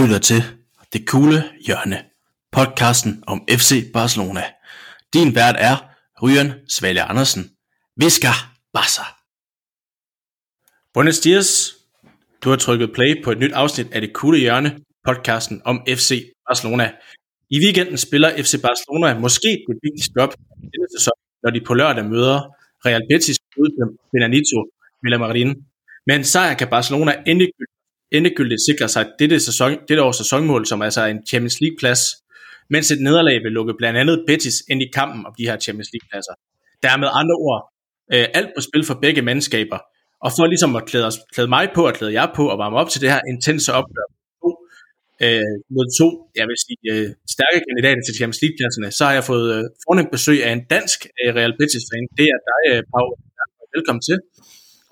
Lytter til Det Kule Hjørne, podcasten om FC Barcelona. Din vært er Ryan Svalje Andersen. Visker Barca. Buenos dias. Du har trykket play på et nyt afsnit af Det Kule Hjørne, podcasten om FC Barcelona. I weekenden spiller FC Barcelona måske det vigtigste op denne sæson, når de på lørdag møder Real Betis ude Benanito Villamarin. Med en sejr kan Barcelona endelig endegyldigt sikre sig dette, sæson, dette års sæsonmål, som altså er en Champions League-plads, mens et nederlag vil lukke blandt andet Betis ind i kampen om de her Champions League-pladser. Der er med andre ord øh, alt på spil for begge mandskaber, og for ligesom at klæde, os, klæde mig på og klæde jer på og varme op til det her intense opgør øh, mod to, jeg vil sige, øh, stærke kandidater til Champions League-pladserne, så har jeg fået øh, fornemt besøg af en dansk øh, Real Betis-fan. Det er dig, øh, Pau. Velkommen til.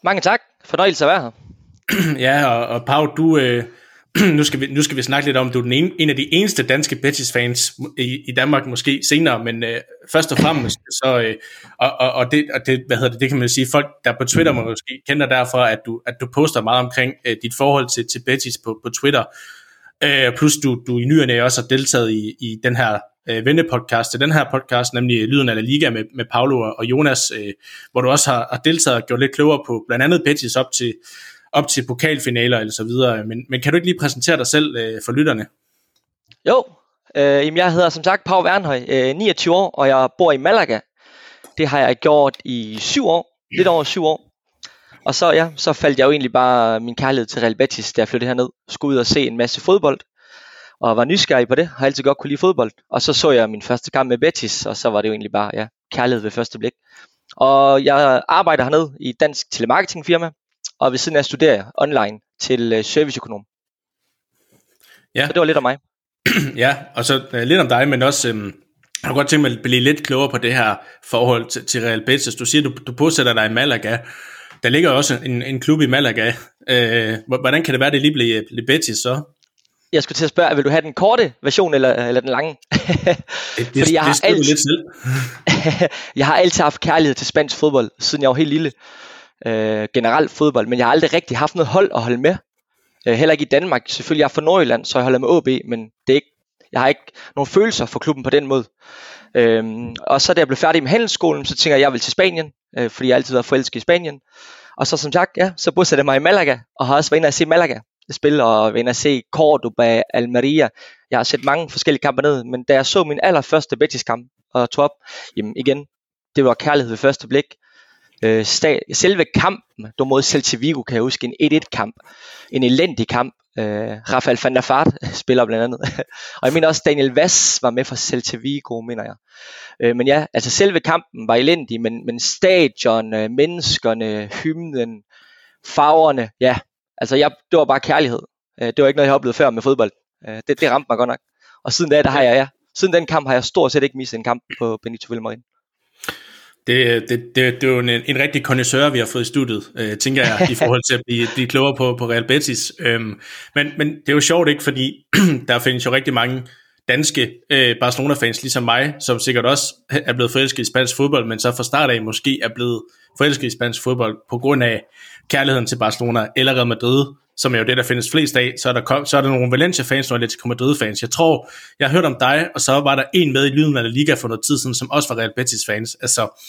Mange tak. Fornøjelse at være her. ja, og, og Pau, du, øh, nu, skal vi, nu skal vi snakke lidt om, du er den ene, en af de eneste danske Betis-fans i, i Danmark måske senere, men øh, først og fremmest, så, øh, og, og, og, det, og det, hvad hedder det, det kan man sige, folk der på Twitter måske kender derfor, at du, at du poster meget omkring øh, dit forhold til, til Betis på, på Twitter, øh, plus du, du i nyerne også har deltaget i, i den her øh, vennepodcast til den her podcast, nemlig Lyden af La Liga med, med Paolo og Jonas, øh, hvor du også har, har deltaget og gjort lidt klogere på blandt andet Betis op til op til pokalfinaler eller så videre. Men, men kan du ikke lige præsentere dig selv øh, for lytterne? Jo, øh, jamen jeg hedder som sagt Pau Wernhøj, øh, 29 år, og jeg bor i Malaga. Det har jeg gjort i syv år, lidt over syv år. Og så, ja, så faldt jeg jo egentlig bare min kærlighed til Real Betis, da jeg flyttede herned. Skulle ud og se en masse fodbold, og var nysgerrig på det. Har altid godt kunne lide fodbold. Og så så jeg min første kamp med Betis, og så var det jo egentlig bare ja, kærlighed ved første blik. Og jeg arbejder hernede i et dansk telemarketingfirma, og ved siden af studerer jeg online til øh, serviceøkonom. Ja. Så det var lidt om mig. ja, og så uh, lidt om dig, men også, um, jeg kunne godt tænke mig at blive lidt klogere på det her forhold til, til Real Betis. Du siger, du, du bosætter dig i Malaga. Der ligger også en, en klub i Malaga. Uh, hvordan kan det være, det lige blev, blev Betis så? Jeg skulle til at spørge, vil du have den korte version eller, eller den lange? det, det, Fordi jeg det har altid, lidt selv. jeg har altid haft kærlighed til spansk fodbold, siden jeg var helt lille øh, generelt fodbold, men jeg har aldrig rigtig haft noget hold at holde med. Øh, heller ikke i Danmark. Selvfølgelig jeg er fra Nordjylland, så jeg holder med AB, men det er ikke, jeg har ikke nogen følelser for klubben på den måde. Øhm, og så da jeg blev færdig med handelsskolen, så tænker jeg, at jeg vil til Spanien, øh, fordi jeg altid har været forelsket i Spanien. Og så som sagt, ja, så bosatte jeg mig i Malaga, og har også været inde og se Malaga spille, og været inde og se Cordoba, Almeria. Jeg har set mange forskellige kampe ned, men da jeg så min allerførste Betis-kamp og tog op, jamen igen, det var kærlighed ved første blik. Øh, sta- selve kampen, du mod Celta Vigo, kan jeg huske, en 1-1 kamp. En elendig kamp. Øh, Rafael van der Fart spiller blandt andet. og jeg mener også, Daniel Vass var med fra Celta Vigo, mener jeg. Øh, men ja, altså selve kampen var elendig, men, men stadion, øh, menneskerne, hymnen, farverne, ja. Altså jeg, det var bare kærlighed. Øh, det var ikke noget, jeg oplevede oplevet før med fodbold. Øh, det, det ramte mig godt nok. Og siden da, der har jeg, ja, siden den kamp har jeg stort set ikke misset en kamp på Benito Villamarin. Det, det, det, det er jo en, en rigtig kondensør, vi har fået i studiet, øh, tænker jeg, i forhold til at blive, blive klogere på, på Real Betis. Øhm, men, men det er jo sjovt ikke, fordi der findes jo rigtig mange danske øh, Barcelona-fans, ligesom mig, som sikkert også er blevet forelsket i spansk fodbold, men så fra start af måske er blevet forelsket i spansk fodbold på grund af kærligheden til Barcelona eller Real Madrid, som er jo det, der findes flest af, så er der, så er der nogle Valencia-fans og Atletico Madrid-fans. Jeg tror, jeg har hørt om dig, og så var der en med i Lyden af Liga for noget tid siden, som også var Real Betis-fans. Altså,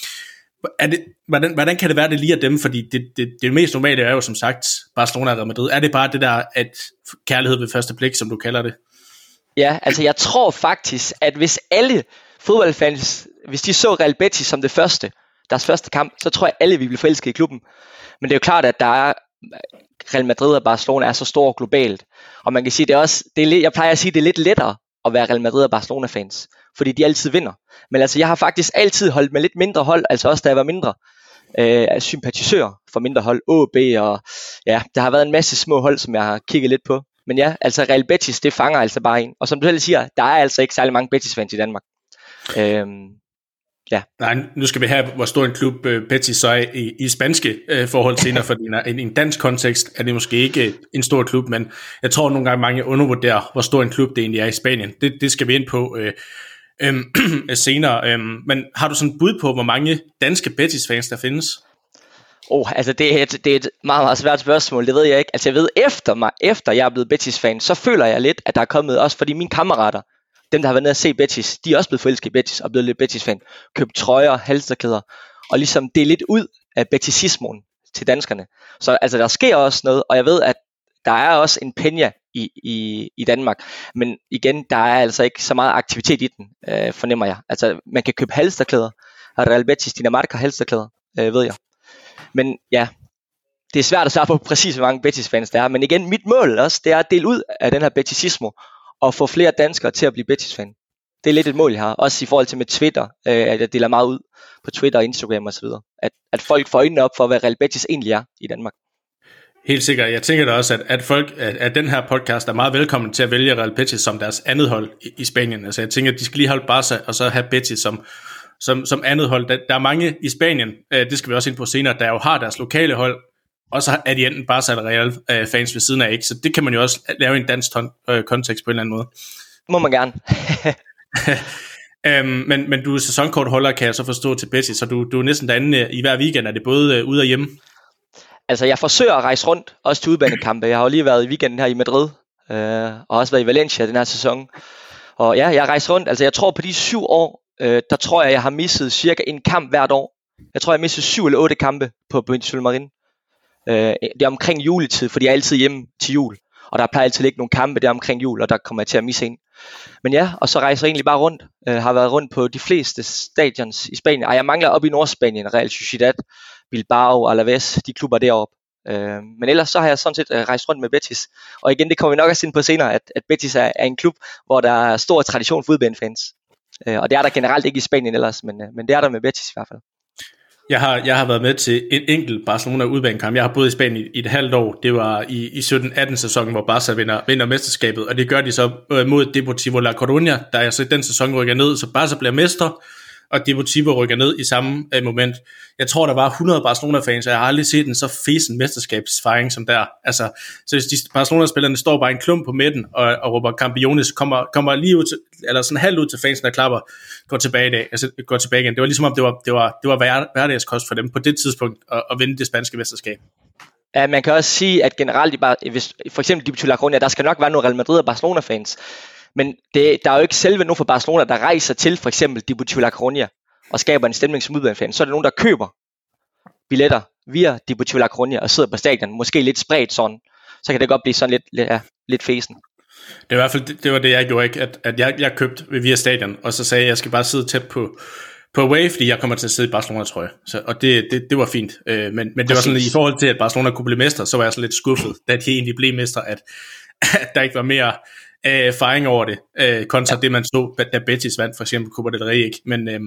er det, hvordan, hvordan kan det være, det lige er dem? Fordi det, det, det mest normale er jo som sagt Barcelona og Real Madrid. Er det bare det der, at kærlighed ved første blik, som du kalder det? Ja, altså jeg tror faktisk, at hvis alle fodboldfans, hvis de så Real Betis som det første, deres første kamp, så tror jeg alle vi ville forelske i klubben. Men det er jo klart, at der er Real Madrid og Barcelona er så stor globalt. Og man kan sige, det er også, det er, jeg plejer at sige, det er lidt lettere at være Real Madrid og Barcelona fans, fordi de altid vinder. Men altså, jeg har faktisk altid holdt med lidt mindre hold, altså også da jeg var mindre, øh, sympatisør for mindre hold, AB og ja, der har været en masse små hold, som jeg har kigget lidt på. Men ja, altså Real Betis, det fanger altså bare en. Og som du selv siger, der er altså ikke særlig mange Betis-fans i Danmark. Øhm, Ja. Nej, nu skal vi have, hvor stor en klub uh, Betis så er i, i spanske uh, forhold senere, for i en, dansk kontekst er det måske ikke en stor klub, men jeg tror nogle gange mange undervurderer, hvor stor en klub det egentlig er i Spanien. Det, det skal vi ind på uh, um, senere. Um, men har du sådan et bud på, hvor mange danske Betis-fans der findes? Oh, altså det er, et, det er et meget, meget svært spørgsmål, det ved jeg ikke. Altså jeg ved, efter mig, efter jeg er blevet Betis-fan, så føler jeg lidt, at der er kommet, også fordi mine kammerater, dem der har været nede og se Betis, de er også blevet forelsket i Betis og blevet lidt Betis-fan. Købt trøjer, halsterkæder, og ligesom det er lidt ud af Betisismen til danskerne. Så altså der sker også noget, og jeg ved, at der er også en penja i, i, i Danmark. Men igen, der er altså ikke så meget aktivitet i den, øh, fornemmer jeg. Altså man kan købe halsterklæder, Real Betis Dinamarca halsterklæder, øh, ved jeg. Men ja, det er svært at svare på præcis, hvor mange Betis-fans der er. Men igen, mit mål også, det er at dele ud af den her Betisismo, og få flere danskere til at blive Betis-fan. Det er lidt et mål, jeg har. Også i forhold til med Twitter, øh, at jeg deler meget ud på Twitter, Instagram osv. At, at folk får øjnene op for, hvad Real Betis egentlig er i Danmark. Helt sikkert. Jeg tænker da også, at, at folk, at, at den her podcast er meget velkommen til at vælge Real Betis som deres andet hold i, i Spanien. Altså jeg tænker, at de skal lige holde Barca, og så have Betis som, som, som andet hold. Der, der er mange i Spanien, øh, det skal vi også ind på senere, der jo har deres lokale hold, og så er de enten Barca eller Real øh, fans ved siden af, ikke? Så det kan man jo også lave i en dansk ton, øh, kontekst på en eller anden måde. Må man gerne. øhm, men, men du er sæsonkortholder, kan jeg så forstå til Betis, så du, du er næsten derinde øh, i hver weekend. Er det både øh, ude og hjemme? Altså, jeg forsøger at rejse rundt, også til udbanekampe. Jeg har jo lige været i weekenden her i Madrid, øh, og også været i Valencia den her sæson. Og ja, jeg rejser rundt. Altså, jeg tror på de syv år, øh, der tror jeg, jeg har misset cirka en kamp hvert år. Jeg tror, jeg har misset syv eller otte kampe på Benito Marin. Øh, det er omkring juletid, fordi jeg er altid hjemme til jul. Og der plejer altid at ligge nogle kampe der omkring jul, og der kommer jeg til at misse en. Men ja, og så rejser jeg egentlig bare rundt. Øh, har været rundt på de fleste stadions i Spanien. Og jeg mangler op i Nordspanien, Real Sociedad, Bilbao, Alaves, de klubber deroppe. Øh, men ellers så har jeg sådan set øh, rejst rundt med Betis. Og igen, det kommer vi nok også ind på senere, at, at Betis er, er en klub, hvor der er stor tradition for udbanefans. Øh, og det er der generelt ikke i Spanien ellers, men, øh, men det er der med Betis i hvert fald. Jeg har, jeg har været med til en enkelt Barcelona udbanekamp. Jeg har boet i Spanien i, i et halvt år. Det var i, i 17-18 sæsonen, hvor Barca vinder, vinder mesterskabet, og det gør de så øh, mod Deportivo La Coruña, der er så den sæson rykker ned, så Barca bliver mester, og Deportivo rykker ned i samme øh, moment. Jeg tror, der var 100 Barcelona-fans, og jeg har aldrig set en så fesen mesterskabsfejring som der. Altså, så hvis de Barcelona-spillerne står bare en klump på midten og, og råber Campiones, kommer, kommer lige ud til, eller sådan halvt ud til fansen, der klapper, går tilbage i dag, altså går tilbage igen. Det var ligesom om, det var, det var, det var hverdagskost for dem på det tidspunkt at, at vinde det spanske mesterskab. Ja, man kan også sige, at generelt, hvis, for eksempel Deportivo La Coruña, der skal nok være nogle Real Madrid og Barcelona-fans, men det, der er jo ikke selve nogen fra Barcelona, der rejser til for eksempel Deportivo La Coruña og skaber en stemning som udbanefan. Så er der nogen, der køber billetter via Deportivo La Coruña og sidder på stadion, måske lidt spredt sådan. Så kan det godt blive sådan lidt, lidt, ja, lidt fesen. Det var i hvert fald det, det, var det jeg gjorde, ikke? At, at jeg, jeg købte via stadion, og så sagde jeg, at jeg skal bare sidde tæt på, på Wave, fordi jeg kommer til at sidde i Barcelona, tror jeg. Så, og det, det, det var fint. Øh, men, men det Præcis. var sådan, i forhold til, at Barcelona kunne blive mester, så var jeg så lidt skuffet, da de egentlig blev mester, at, at der ikke var mere øh, fejring over det, øh, kontra ja. det, man så, da Betis vandt, for eksempel Copa del Rey, ikke? Men, øh,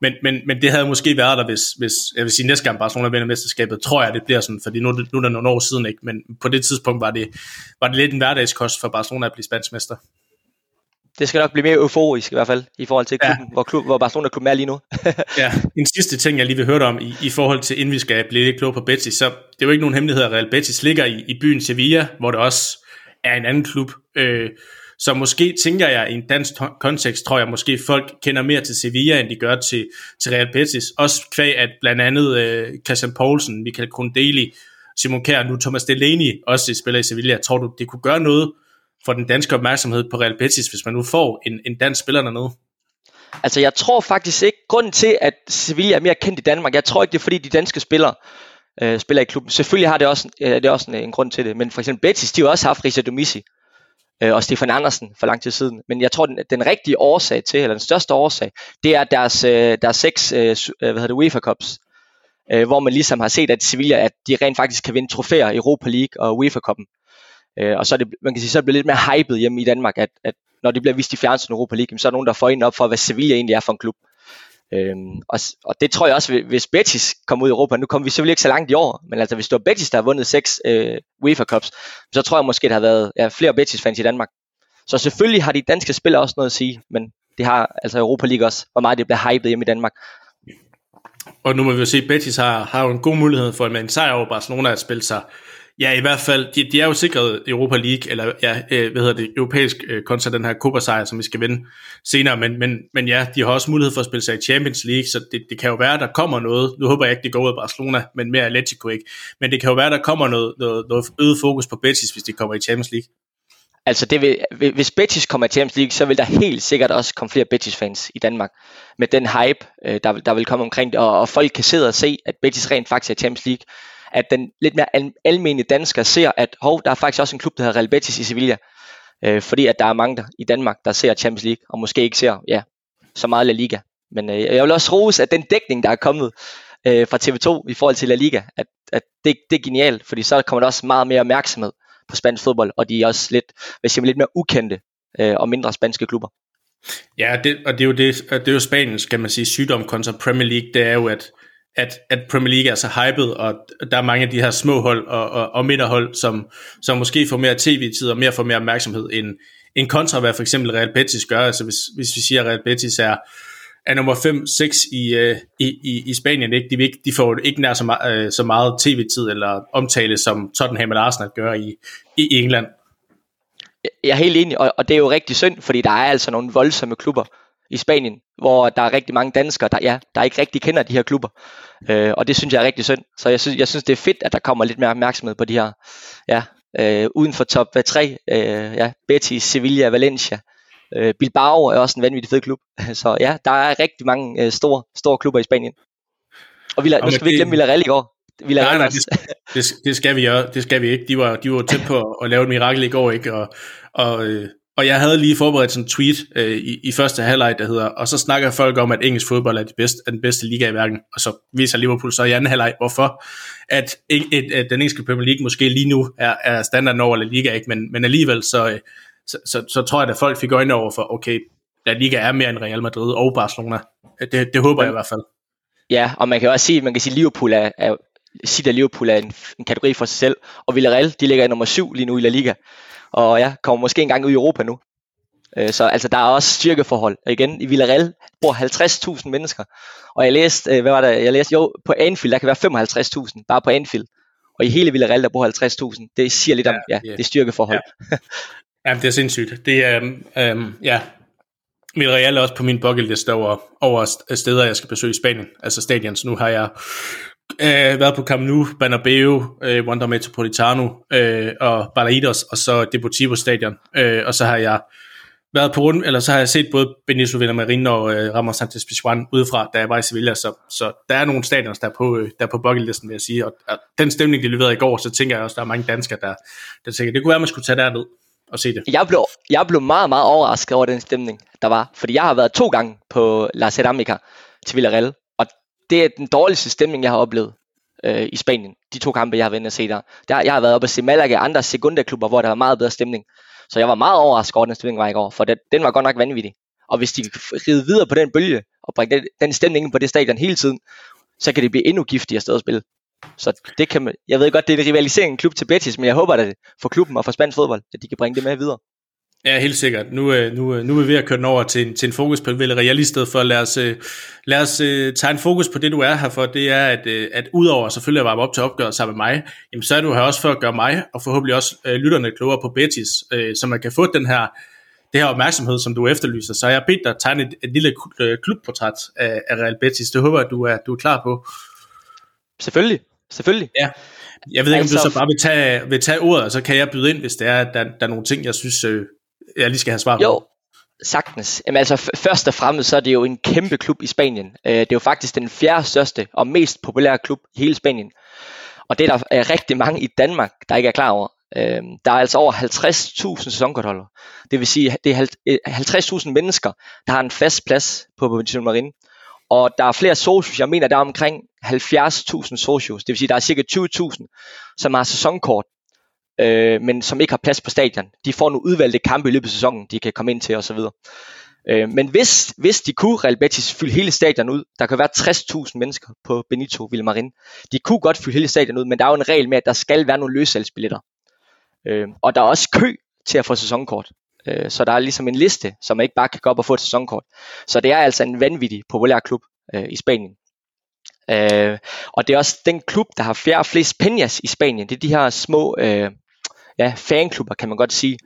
men, men, men det havde måske været der, hvis, hvis jeg vil sige, næste gang Barcelona vinder mesterskabet, tror jeg, det bliver sådan, fordi nu, nu er der nogle år siden, ikke? men på det tidspunkt var det, var det lidt en hverdagskost for Barcelona at blive spansk mester. Det skal nok blive mere euforisk i hvert fald, i forhold til klubben, ja. hvor, klub, hvor Barcelona klubben er lige nu. ja, en sidste ting, jeg lige vil høre om, i, i forhold til, inden vi skal blive lidt klog på Betis, så det er jo ikke nogen hemmelighed, at Real Betis ligger i, i byen Sevilla, hvor det også er en anden klub. Øh, så måske tænker jeg, i en dansk kontekst, tror jeg måske folk kender mere til Sevilla, end de gør til, til Real Betis. Også kvæg, at blandt andet øh, Christian Poulsen, Michael Kundeli, Simon Kjær, nu Thomas Delaney også spiller i Sevilla. Tror du, det kunne gøre noget for den danske opmærksomhed på Real Betis, hvis man nu får en, en dansk spiller dernede? Altså jeg tror faktisk ikke, grunden til, at Sevilla er mere kendt i Danmark, jeg tror ikke, det er fordi de danske spillere øh, spiller i klubben. Selvfølgelig har det også, øh, det er også en, en grund til det, men for eksempel Betis, de har også haft Risa Domisi, øh, og Stefan Andersen for lang tid siden. Men jeg tror, den, den rigtige årsag til, eller den største årsag, det er deres, øh, deres seks øh, øh hvad hedder det, UEFA Cups, øh, hvor man ligesom har set, at Sevilla, at de rent faktisk kan vinde trofæer i Europa League og UEFA Cup'en. Øh, og så er det, man kan sige, så er det lidt mere hypet hjemme i Danmark, at, at når det bliver vist i fjernsyn Europa League, så er der nogen, der får ind op for, hvad Sevilla egentlig er for en klub. Øhm, og, og det tror jeg også, hvis Betis kommer ud i Europa, nu kommer vi selvfølgelig ikke så langt i år, men altså hvis det var Betis, der har vundet seks øh, UEFA Cups, så tror jeg måske, der har været ja, flere Betis-fans i Danmark. Så selvfølgelig har de danske spillere også noget at sige, men det har altså Europa League også, hvor meget det bliver hypet hjemme i Danmark. Og nu må vi jo se, at Betis har, har jo en god mulighed for at med en sejr over Barcelona at spille sig Ja, i hvert fald, de, de er jo sikret Europa League, eller ja, øh, hvad hedder det, europæisk øh, kontra den her Copa-sejr, som vi skal vinde senere, men, men, men ja, de har også mulighed for at spille sig i Champions League, så det, det kan jo være, der kommer noget, nu håber jeg ikke, det går ud af Barcelona, men mere Atletico ikke, men det kan jo være, der kommer noget, noget, noget øget fokus på Betis, hvis de kommer i Champions League. Altså det vil, hvis Betis kommer i Champions League, så vil der helt sikkert også komme flere Betis-fans i Danmark. Med den hype, øh, der, der vil komme omkring det, og, og folk kan sidde og se, at Betis rent faktisk er i Champions League. At den lidt mere al- almindelige dansker ser, at hov, der er faktisk også en klub, der hedder Real Betis i Sevilla. Øh, fordi at der er mange der, i Danmark, der ser Champions League, og måske ikke ser ja, så meget La Liga. Men øh, jeg vil også rose, at den dækning, der er kommet øh, fra TV2 i forhold til La Liga, at, at det, det er genialt, fordi så kommer der også meget mere opmærksomhed på spansk fodbold, og de er også lidt, hvis jeg lidt mere ukendte øh, og mindre spanske klubber. Ja, det, og det er jo det, det er jo Spaniens, kan man sige, sygdom kontra Premier League, det er jo, at, at, at Premier League er så hyped, og der er mange af de her små hold og, og, og midterhold, som, som måske får mere tv-tid og mere får mere opmærksomhed end, end kontra, hvad for eksempel Real Betis gør. Altså hvis, hvis vi siger, at Real Betis er, er nummer 5-6 i, øh, i, i, i Spanien. Ikke? De, de får ikke nær så, meget, øh, så meget tv-tid eller omtale, som Tottenham eller Arsenal gør i, i England. Jeg er helt enig, og, og det er jo rigtig synd, fordi der er altså nogle voldsomme klubber i Spanien, hvor der er rigtig mange danskere, der, ja, der ikke rigtig kender de her klubber. Øh, og det synes jeg er rigtig synd. Så jeg synes, jeg synes, det er fedt, at der kommer lidt mere opmærksomhed på de her, ja, øh, uden for top 3, øh, ja, Betis, Sevilla, Valencia, Øh, Bilbao er også en vanvittig fed klub. Så ja, der er rigtig mange øh, store, store klubber i Spanien. Og vi, nu skal vi ikke glemme Villarreal i går. Villarreal nej, nej, det, det, det, skal vi det skal vi ikke. De var, de var tæt på at lave et mirakel i går, ikke? Og, og, øh, og jeg havde lige forberedt sådan en tweet øh, i, i første halvleg, der hedder, og så snakker folk om, at engelsk fodbold er, det bedste, er den bedste liga i verden, og så viser Liverpool så i anden halvleg, hvorfor at, et, at den engelske Premier League måske lige nu er, er standarden over La Liga, ikke? Men, men alligevel så, øh, så, så, så tror jeg, at folk fik øjne over for, okay, La Liga er mere end Real Madrid og Barcelona. Øh, det, det håber jeg i hvert fald. Ja, og man kan også sige, man kan sige, Liverpool er, er sige, at Liverpool er en, en kategori for sig selv, og Villarreal, de ligger i nummer 7 lige nu i La Liga, og ja, kommer måske engang ud i Europa nu. Øh, så altså, der er også styrkeforhold. Og igen, i Villarreal bor 50.000 mennesker, og jeg læste, øh, hvad var det, jeg læste, jo, på Anfield, der kan være 55.000, bare på Anfield. Og i hele Villarreal, der bor 50.000. Det siger lidt om, ja, ja det styrkeforhold. Ja. Ja, det er sindssygt. Det er, øhm, ja, mit real er også på min bucket list over, over steder, jeg skal besøge i Spanien, altså stadions. Nu har jeg øh, været på Camp Nou, Banabeo, øh, Wanda Metropolitano øh, og Balaidos, og så Deportivo Stadion. Øh, og så har jeg været på rundt, eller så har jeg set både Benito Villamarin og øh, Ramos Santos Pizjuan udefra, da jeg var i Sevilla, så, så der er nogle stadions, der er på, øh, der er på bucketlisten, vil jeg sige, og, og den stemning, de leverede i går, så tænker jeg også, der er mange danskere, der, der tænker, det kunne være, man skulle tage derned og se det. Jeg blev, jeg blev meget, meget overrasket over den stemning, der var. Fordi jeg har været to gange på La Ceramica til Villarreal, det er den dårligste stemning, jeg har oplevet øh, i Spanien. De to kampe, jeg har været og se der. der. Jeg har været oppe og se Malaga og andre sekundaklubber, hvor der var meget bedre stemning. Så jeg var meget overrasket over, den stemning var i går, for den, den var godt nok vanvittig. Og hvis de kan ride videre på den bølge, og bringe den, den stemning på det stadion hele tiden, så kan det blive endnu giftigere sted at spille. Så det kan man, jeg ved godt, det er en rivalisering klub til Betis, men jeg håber at for klubben og for spansk fodbold, at de kan bringe det med videre. Ja, helt sikkert. Nu, øh, nu, øh, nu er vi ved at køre den over til en, til en fokus på Villarreal i stedet for. Lad os, øh, lad os tage en fokus på det, du er her for. Det er, at, at udover selvfølgelig at være op til opgøret sammen med mig, jamen, så er du her også for at gøre mig, og forhåbentlig også øh, lytterne klogere på Betis, øh, så man kan få den her, det her opmærksomhed, som du efterlyser. Så jeg har bedt dig at tegne et, et lille klubportræt af, af Real Betis. Det håber jeg, du er, du er klar på. Selvfølgelig. Selvfølgelig. Ja. Jeg ved ikke, altså, om du så bare vil tage, vil tage ordet, og så kan jeg byde ind, hvis det er, at der, der er nogle ting, jeg synes, øh, jeg lige skal have svar på. Jo, sagtens. Jamen altså, først og fremmest, så er det jo en kæmpe klub i Spanien. Øh, det er jo faktisk den fjerde største og mest populære klub i hele Spanien. Og det er der er rigtig mange i Danmark, der ikke er klar over. Øh, der er altså over 50.000 sæsonkortholdere. Det vil sige, det er 50.000 øh, mennesker, der har en fast plads på Provincial Marine. Og der er flere socios, jeg mener, der er omkring 70.000 socios, det vil sige, der er cirka 20.000, som har sæsonkort, øh, men som ikke har plads på stadion. De får nogle udvalgte kampe i løbet af sæsonen, de kan komme ind til osv. Øh, men hvis, hvis de kunne Real Betis fylde hele stadion ud, der kan være 60.000 mennesker på Benito Villamarin. De kunne godt fylde hele stadion ud, men der er jo en regel med, at der skal være nogle løssalgsbilletter. Øh, og der er også kø til at få sæsonkort. Øh, så der er ligesom en liste, som man ikke bare kan gå op og få et sæsonkort. Så det er altså en vanvittig populær klub øh, i Spanien. Øh, og det er også den klub, der har fjerde flest penjas i Spanien. Det er de her små øh, ja, fanklubber, kan man godt sige.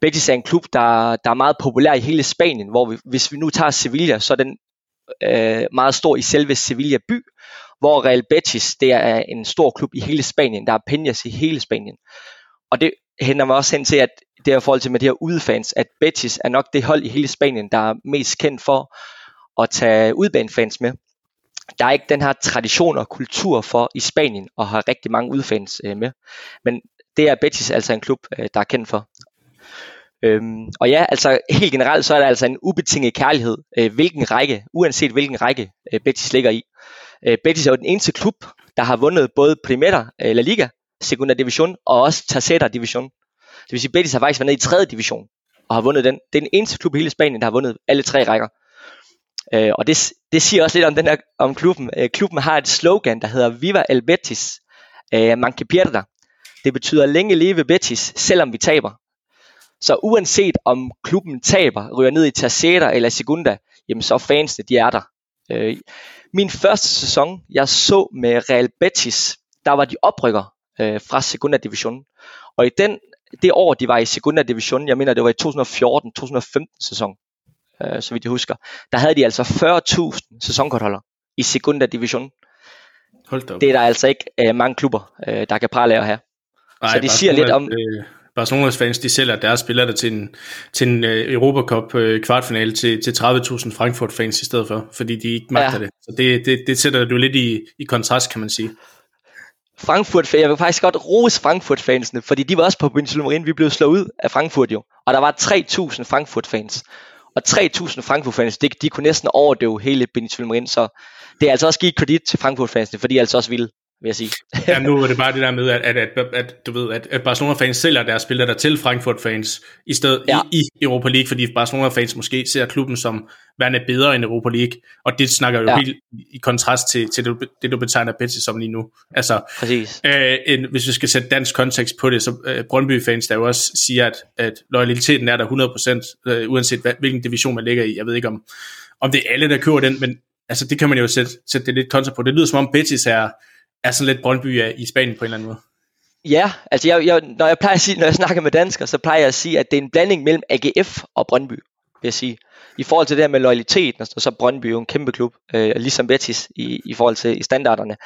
Betis er en klub, der, der er meget populær i hele Spanien, hvor vi, hvis vi nu tager Sevilla, så er den øh, meget stor i selve Sevilla by, hvor Real Betis det er en stor klub i hele Spanien. Der er Peñas i hele Spanien. Og det hænder mig også hen til, at det er i forhold til med de her udefans, at Betis er nok det hold i hele Spanien, der er mest kendt for at tage udbanefans med. Der er ikke den her tradition og kultur for i Spanien at have rigtig mange udfans øh, med. Men det er Betis altså en klub, øh, der er kendt for. Øhm, og ja, altså helt generelt så er der altså en ubetinget kærlighed, øh, hvilken række, uanset hvilken række øh, Betis ligger i. Øh, Betis er jo den eneste klub, der har vundet både Primera øh, La Liga, Segunda Division og også Tercera Division. Det vil sige, at Betis har faktisk været nede i 3. division og har vundet den. Det er den eneste klub i hele Spanien, der har vundet alle tre rækker. Øh, og det, det siger også lidt om, den her, om klubben. Øh, klubben har et slogan, der hedder Viva el Betis, øh, man que pierda. Det betyder længe leve Betis, selvom vi taber. Så uanset om klubben taber, ryger ned i Tercera eller Segunda, jamen så fansene, de er der. Øh, min første sæson, jeg så med Real Betis, der var de oprykker øh, fra Segunda Division. Og i den, det år, de var i Segunda Division, jeg mener, det var i 2014-2015 sæson, øh, så vidt jeg husker, der havde de altså 40.000 sæsonkortholder i Segunda Division. Hold da. Det er der altså ikke øh, mange klubber, øh, der kan prale af at have. Ej, så det siger lidt om... Øh, Barcelonas fans, de sælger deres spillere til en, til en uh, Europacup uh, kvartfinale til, til 30.000 Frankfurt fans i stedet for, fordi de ikke magter ja. det. Så det, det, det sætter du lidt i, i kontrast, kan man sige. Frankfurt, jeg vil faktisk godt rose Frankfurt-fansene, fordi de var også på Benjamin vi blev slået ud af Frankfurt jo, og der var 3.000 Frankfurt-fans. Og 3.000 Frankfurt-fans, de, de kunne næsten overdøve hele Benjamin så det er altså også givet kredit til Frankfurt-fansene, for de er altså også vilde vil jeg sige. ja, nu er det bare det der med, at, at, at, at du ved, at, at Barcelona-fans sælger deres spillere der til Frankfurt-fans i stedet ja. i, i Europa League, fordi Barcelona-fans måske ser klubben som værende bedre end Europa League, og det snakker jo ja. helt i kontrast til, til det, det, du betegner Betis som lige nu. Altså, Præcis. Øh, en, hvis vi skal sætte dansk kontekst på det, så øh, Brøndby-fans der jo også siger, at, at loyaliteten er der 100%, øh, uanset hvad, hvilken division man ligger i. Jeg ved ikke, om, om det er alle, der køber den, men altså, det kan man jo sætte, sætte det lidt kontra på. Det lyder som om Betis er er sådan lidt Brøndby i Spanien på en eller anden måde. Ja, altså jeg, jeg, når, jeg plejer at sige, når jeg snakker med danskere, så plejer jeg at sige, at det er en blanding mellem AGF og Brøndby, vil jeg sige. I forhold til det her med loyaliteten, så er Brøndby jo en kæmpe klub, øh, ligesom Betis i, i forhold til i standarderne.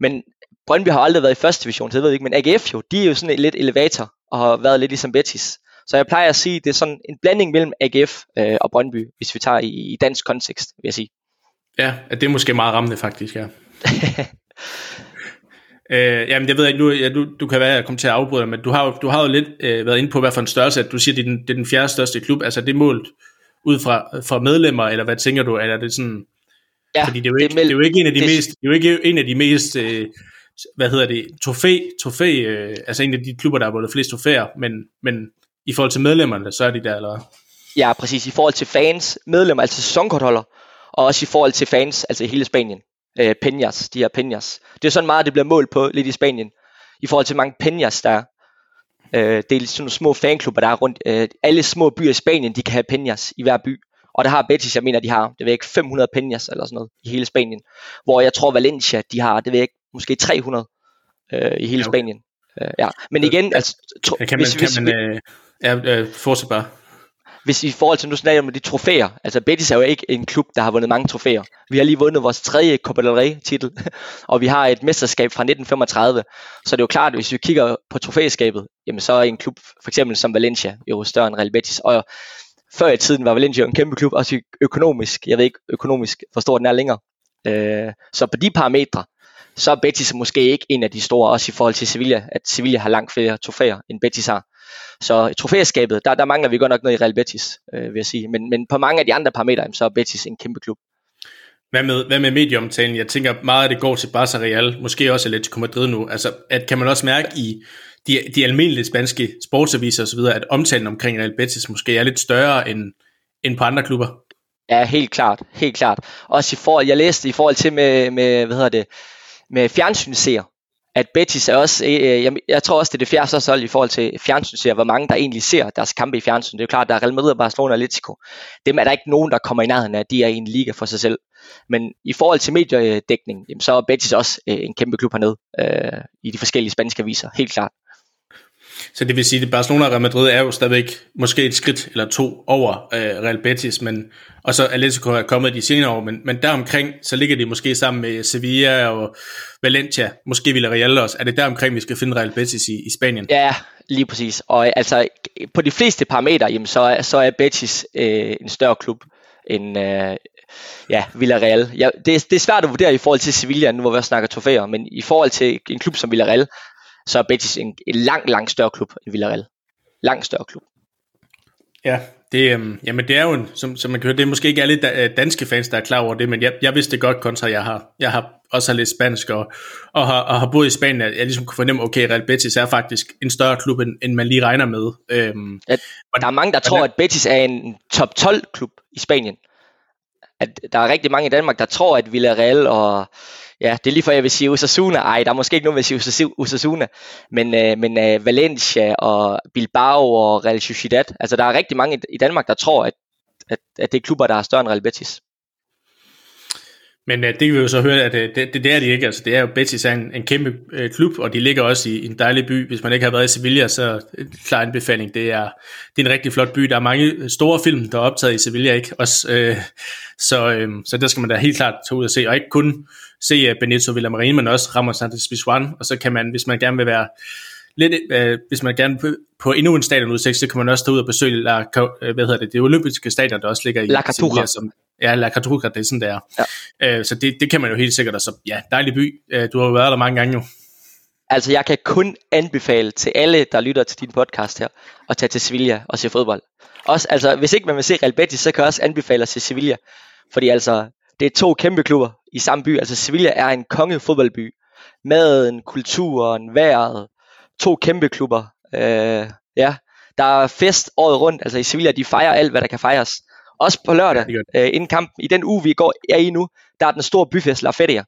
Men Brøndby har aldrig været i første division, så det ved jeg ikke, men AGF jo, de er jo sådan et lidt elevator, og har været lidt ligesom Betis. Så jeg plejer at sige, at det er sådan en blanding mellem AGF øh, og Brøndby, hvis vi tager i, i dansk kontekst, vil jeg sige. Ja, det er måske meget rammende faktisk, ja. Øh, jamen, jeg ved ikke, nu, ja, du, du kan være, jeg kommer til at afbryde dig, men du har, du har jo lidt øh, været inde på, hvad for en størrelse, at du siger, det er den, det er den fjerde største klub. Altså, det er målt ud fra, fra medlemmer, eller hvad tænker du? Eller er det sådan... Ja, Fordi det er, jo ikke, det, er det er jo ikke en af de det, mest, det er jo ikke en af de mest, øh, hvad hedder det, trofæ, trofæ øh, altså en af de klubber, der har vundet flest trofæer, men, men i forhold til medlemmerne, så er de der, eller Ja, præcis. I forhold til fans, medlemmer, altså sæsonkortholder, og også i forhold til fans, altså i hele Spanien øh, Peñas, de her Peñas. Det er sådan meget, det bliver målt på lidt i Spanien, i forhold til mange Peñas, der er. Øh, det er sådan nogle små fanklubber, der er rundt. Øh, alle små byer i Spanien, de kan have Peñas i hver by. Og der har Betis, jeg mener, de har, det ved ikke, 500 Peñas eller sådan noget i hele Spanien. Hvor jeg tror, Valencia, de har, det ved ikke, måske 300 øh, i hele okay. Spanien. Øh, ja. Men igen, altså... Tro, kan man, hvis, kan hvis, man, øh, ja, øh, fortsæt bare hvis i forhold til, nu snakker med de trofæer, altså Betis er jo ikke en klub, der har vundet mange trofæer. Vi har lige vundet vores tredje Copa del Rey titel, og vi har et mesterskab fra 1935. Så det er jo klart, at hvis vi kigger på trofæskabet, jamen så er en klub, for eksempel som Valencia, jo større end Real Betis. Og før i tiden var Valencia en kæmpe klub, også økonomisk. Jeg ved ikke økonomisk, hvor stor den er længere. Øh, så på de parametre, så er Betis måske ikke en af de store, også i forhold til Sevilla, at Sevilla har langt flere trofæer, end Betis har. Så i trofæskabet, der, der mangler vi godt nok noget i Real Betis, øh, vil jeg sige. Men, men på mange af de andre parametre, så er Betis en kæmpe klub. Hvad med, hvad med medieomtalen? Jeg tænker meget, at det går til Barca Real, måske også lidt til Madrid nu. Altså, at kan man også mærke i de, de almindelige spanske sportsaviser osv., at omtalen omkring Real Betis måske er lidt større end, end på andre klubber? Ja, helt klart, helt klart. Også i forhold, jeg læste i forhold til med, med hvad hedder det, med fjernsynsseere, at Betis er også, øh, øh jeg, jeg tror også, det er det fjerde så i forhold til fjernsyn, hvor mange der egentlig ser deres kampe i fjernsyn. Det er jo klart, der er Real Madrid, Barcelona og Atletico. Dem er der ikke nogen, der kommer i nærheden af, de er i en liga for sig selv. Men i forhold til mediedækning, jamen, så er Betis også øh, en kæmpe klub hernede øh, i de forskellige spanske aviser, helt klart. Så det vil sige, at Barcelona og Real Madrid er jo stadigvæk måske et skridt eller to over øh, Real Betis, men, og så Atletico er kommet de senere år, men, men deromkring, så ligger de måske sammen med Sevilla og Valencia, måske Villarreal også. Er det deromkring, vi skal finde Real Betis i, i Spanien? Ja, lige præcis. Og øh, altså, på de fleste parametre, jamen, så, er, så er Betis øh, en større klub end, øh, ja, Villarreal. Ja, det, er, det er svært at vurdere i forhold til Sevilla, nu hvor vi snakker trofæer, men i forhold til en klub som Villarreal, så er Betis en, en langt, langt større klub end Villarreal. Langt større klub. Ja, det, øhm, jamen det er jo, en, som, som man kan høre, det er måske ikke alle øh, danske fans, der er klar over det, men jeg, jeg vidste det godt kontra, jeg har, jeg har også har læst spansk og, og, har, og har boet i Spanien, at jeg ligesom kunne fornemme, okay, Real Betis er faktisk en større klub, end, end man lige regner med. Øhm, ja, der er mange, der tror, at Betis er en top 12 klub i Spanien. At der er rigtig mange i Danmark, der tror, at Villarreal og ja, det er lige for, jeg vil sige Osasuna. Ej, der er måske ikke nogen, der vil sige Osasuna. Men, øh, men øh, Valencia og Bilbao og Real Sociedad. Altså, der er rigtig mange i Danmark, der tror, at, at, at det er klubber, der er større end Real Betis. Men uh, det kan vi jo så høre, at uh, det, det, det er de ikke. Altså, det er jo Betis er en, en kæmpe uh, klub, og de ligger også i, i en dejlig by. Hvis man ikke har været i Sevilla, så en klar anbefaling. Det er, det er en rigtig flot by. Der er mange store film, der er optaget i Sevilla, ikke? Også, uh, så, uh, så der skal man da helt klart tage ud og se. Og ikke kun se uh, Benito Villamarin, men også Ramos Santos Pizjuan. Og så kan man, hvis man gerne vil være lidt, øh, hvis man gerne på, på endnu en stadionudsigt, så kan man også tage ud og besøge La, hvad hedder det, det olympiske stadion, der også ligger i La Cartuja. Som, Ja, La Cadruga, det er sådan, det er. Ja. Øh, så det, det kan man jo helt sikkert, så ja, dejlig by. Øh, du har jo været der mange gange jo. Altså, jeg kan kun anbefale til alle, der lytter til din podcast her, at tage til Sevilla og se fodbold. Også, altså, hvis ikke man vil se Real Betis, så kan jeg også anbefale at se Sevilla. Fordi altså, det er to kæmpe klubber i samme by. Altså, Sevilla er en kongefodboldby. Maden, kulturen, vejret. To kæmpe klubber. Øh, ja, der er fest året rundt. Altså, i Sevilla, de fejrer alt, hvad der kan fejres. Også på lørdag, øh, inden kampen, i den uge vi går er i nu, der er den store byfest La Feria.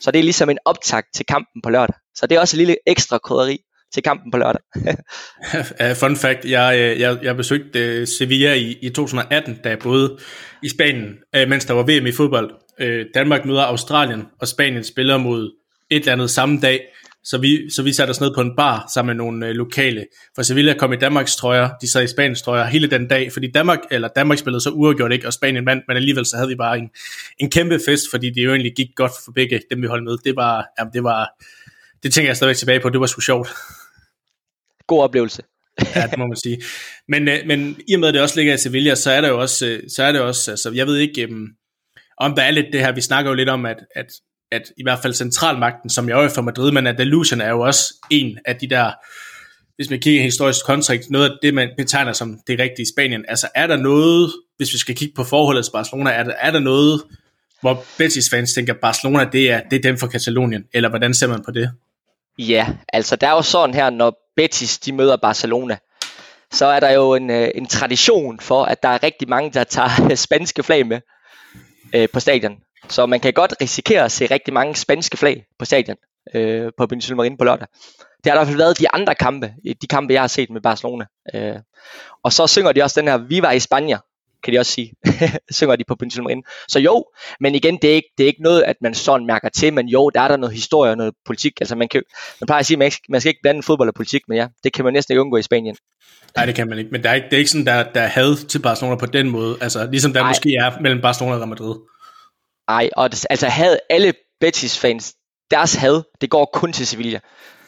Så det er ligesom en optakt til kampen på lørdag. Så det er også et lille ekstra krydderi til kampen på lørdag. Fun fact, jeg, øh, jeg, jeg besøgte øh, Sevilla i, i 2018, da jeg boede i Spanien, øh, mens der var VM i fodbold. Danmark møder Australien, og Spanien spiller mod et eller andet samme dag. Så vi, så vi satte os ned på en bar sammen med nogle øh, lokale. For Sevilla kom i Danmarks trøjer, de sad i Spaniens trøjer hele den dag, fordi Danmark, eller Danmark spillede så uafgjort ikke, og Spanien vandt, men alligevel så havde vi bare en, en kæmpe fest, fordi det jo egentlig gik godt for begge dem, vi holdt med. Det var, jamen, det var, det tænker jeg stadigvæk tilbage på, det var sgu sjovt. God oplevelse. ja, det må man sige. Men, øh, men i og med, at det også ligger i Sevilla, så er det jo også, øh, så er det også altså, jeg ved ikke, um, om der er lidt det her, vi snakker jo lidt om, at, at at i hvert fald centralmagten, som jeg er for Madrid, men at Delusion er jo også en af de der, hvis man kigger i historisk kontekst, noget af det, man betegner som det rigtige Spanien. Altså er der noget, hvis vi skal kigge på forholdet til Barcelona, er der, er der noget, hvor Betis fans tænker, Barcelona det er, det er dem for Katalonien, eller hvordan ser man på det? Ja, altså der er jo sådan her, når Betis de møder Barcelona, så er der jo en, øh, en tradition for, at der er rigtig mange, der tager spanske flag med øh, på stadion. Så man kan godt risikere at se rigtig mange spanske flag på stadion øh, på Benito Marine på lørdag. Det har i hvert fald været de andre kampe, de kampe jeg har set med Barcelona. Øh, og så synger de også den her Viva i Spanien, kan de også sige. synger de på Benito Marine. Så jo, men igen, det er, ikke, det er ikke noget, at man sådan mærker til, men jo, der er der noget historie og noget politik. Altså man, kan, man plejer at sige, at man, ikke, man skal ikke blande fodbold og politik, men ja, det kan man næsten ikke undgå i Spanien. Nej, det kan man ikke, men der er ikke, det er ikke sådan, der, der er had til Barcelona på den måde, altså ligesom der Ej. måske er mellem Barcelona og Real Madrid. Ej, og det, altså havde alle Betis fans, deres had, det går kun til Sevilla.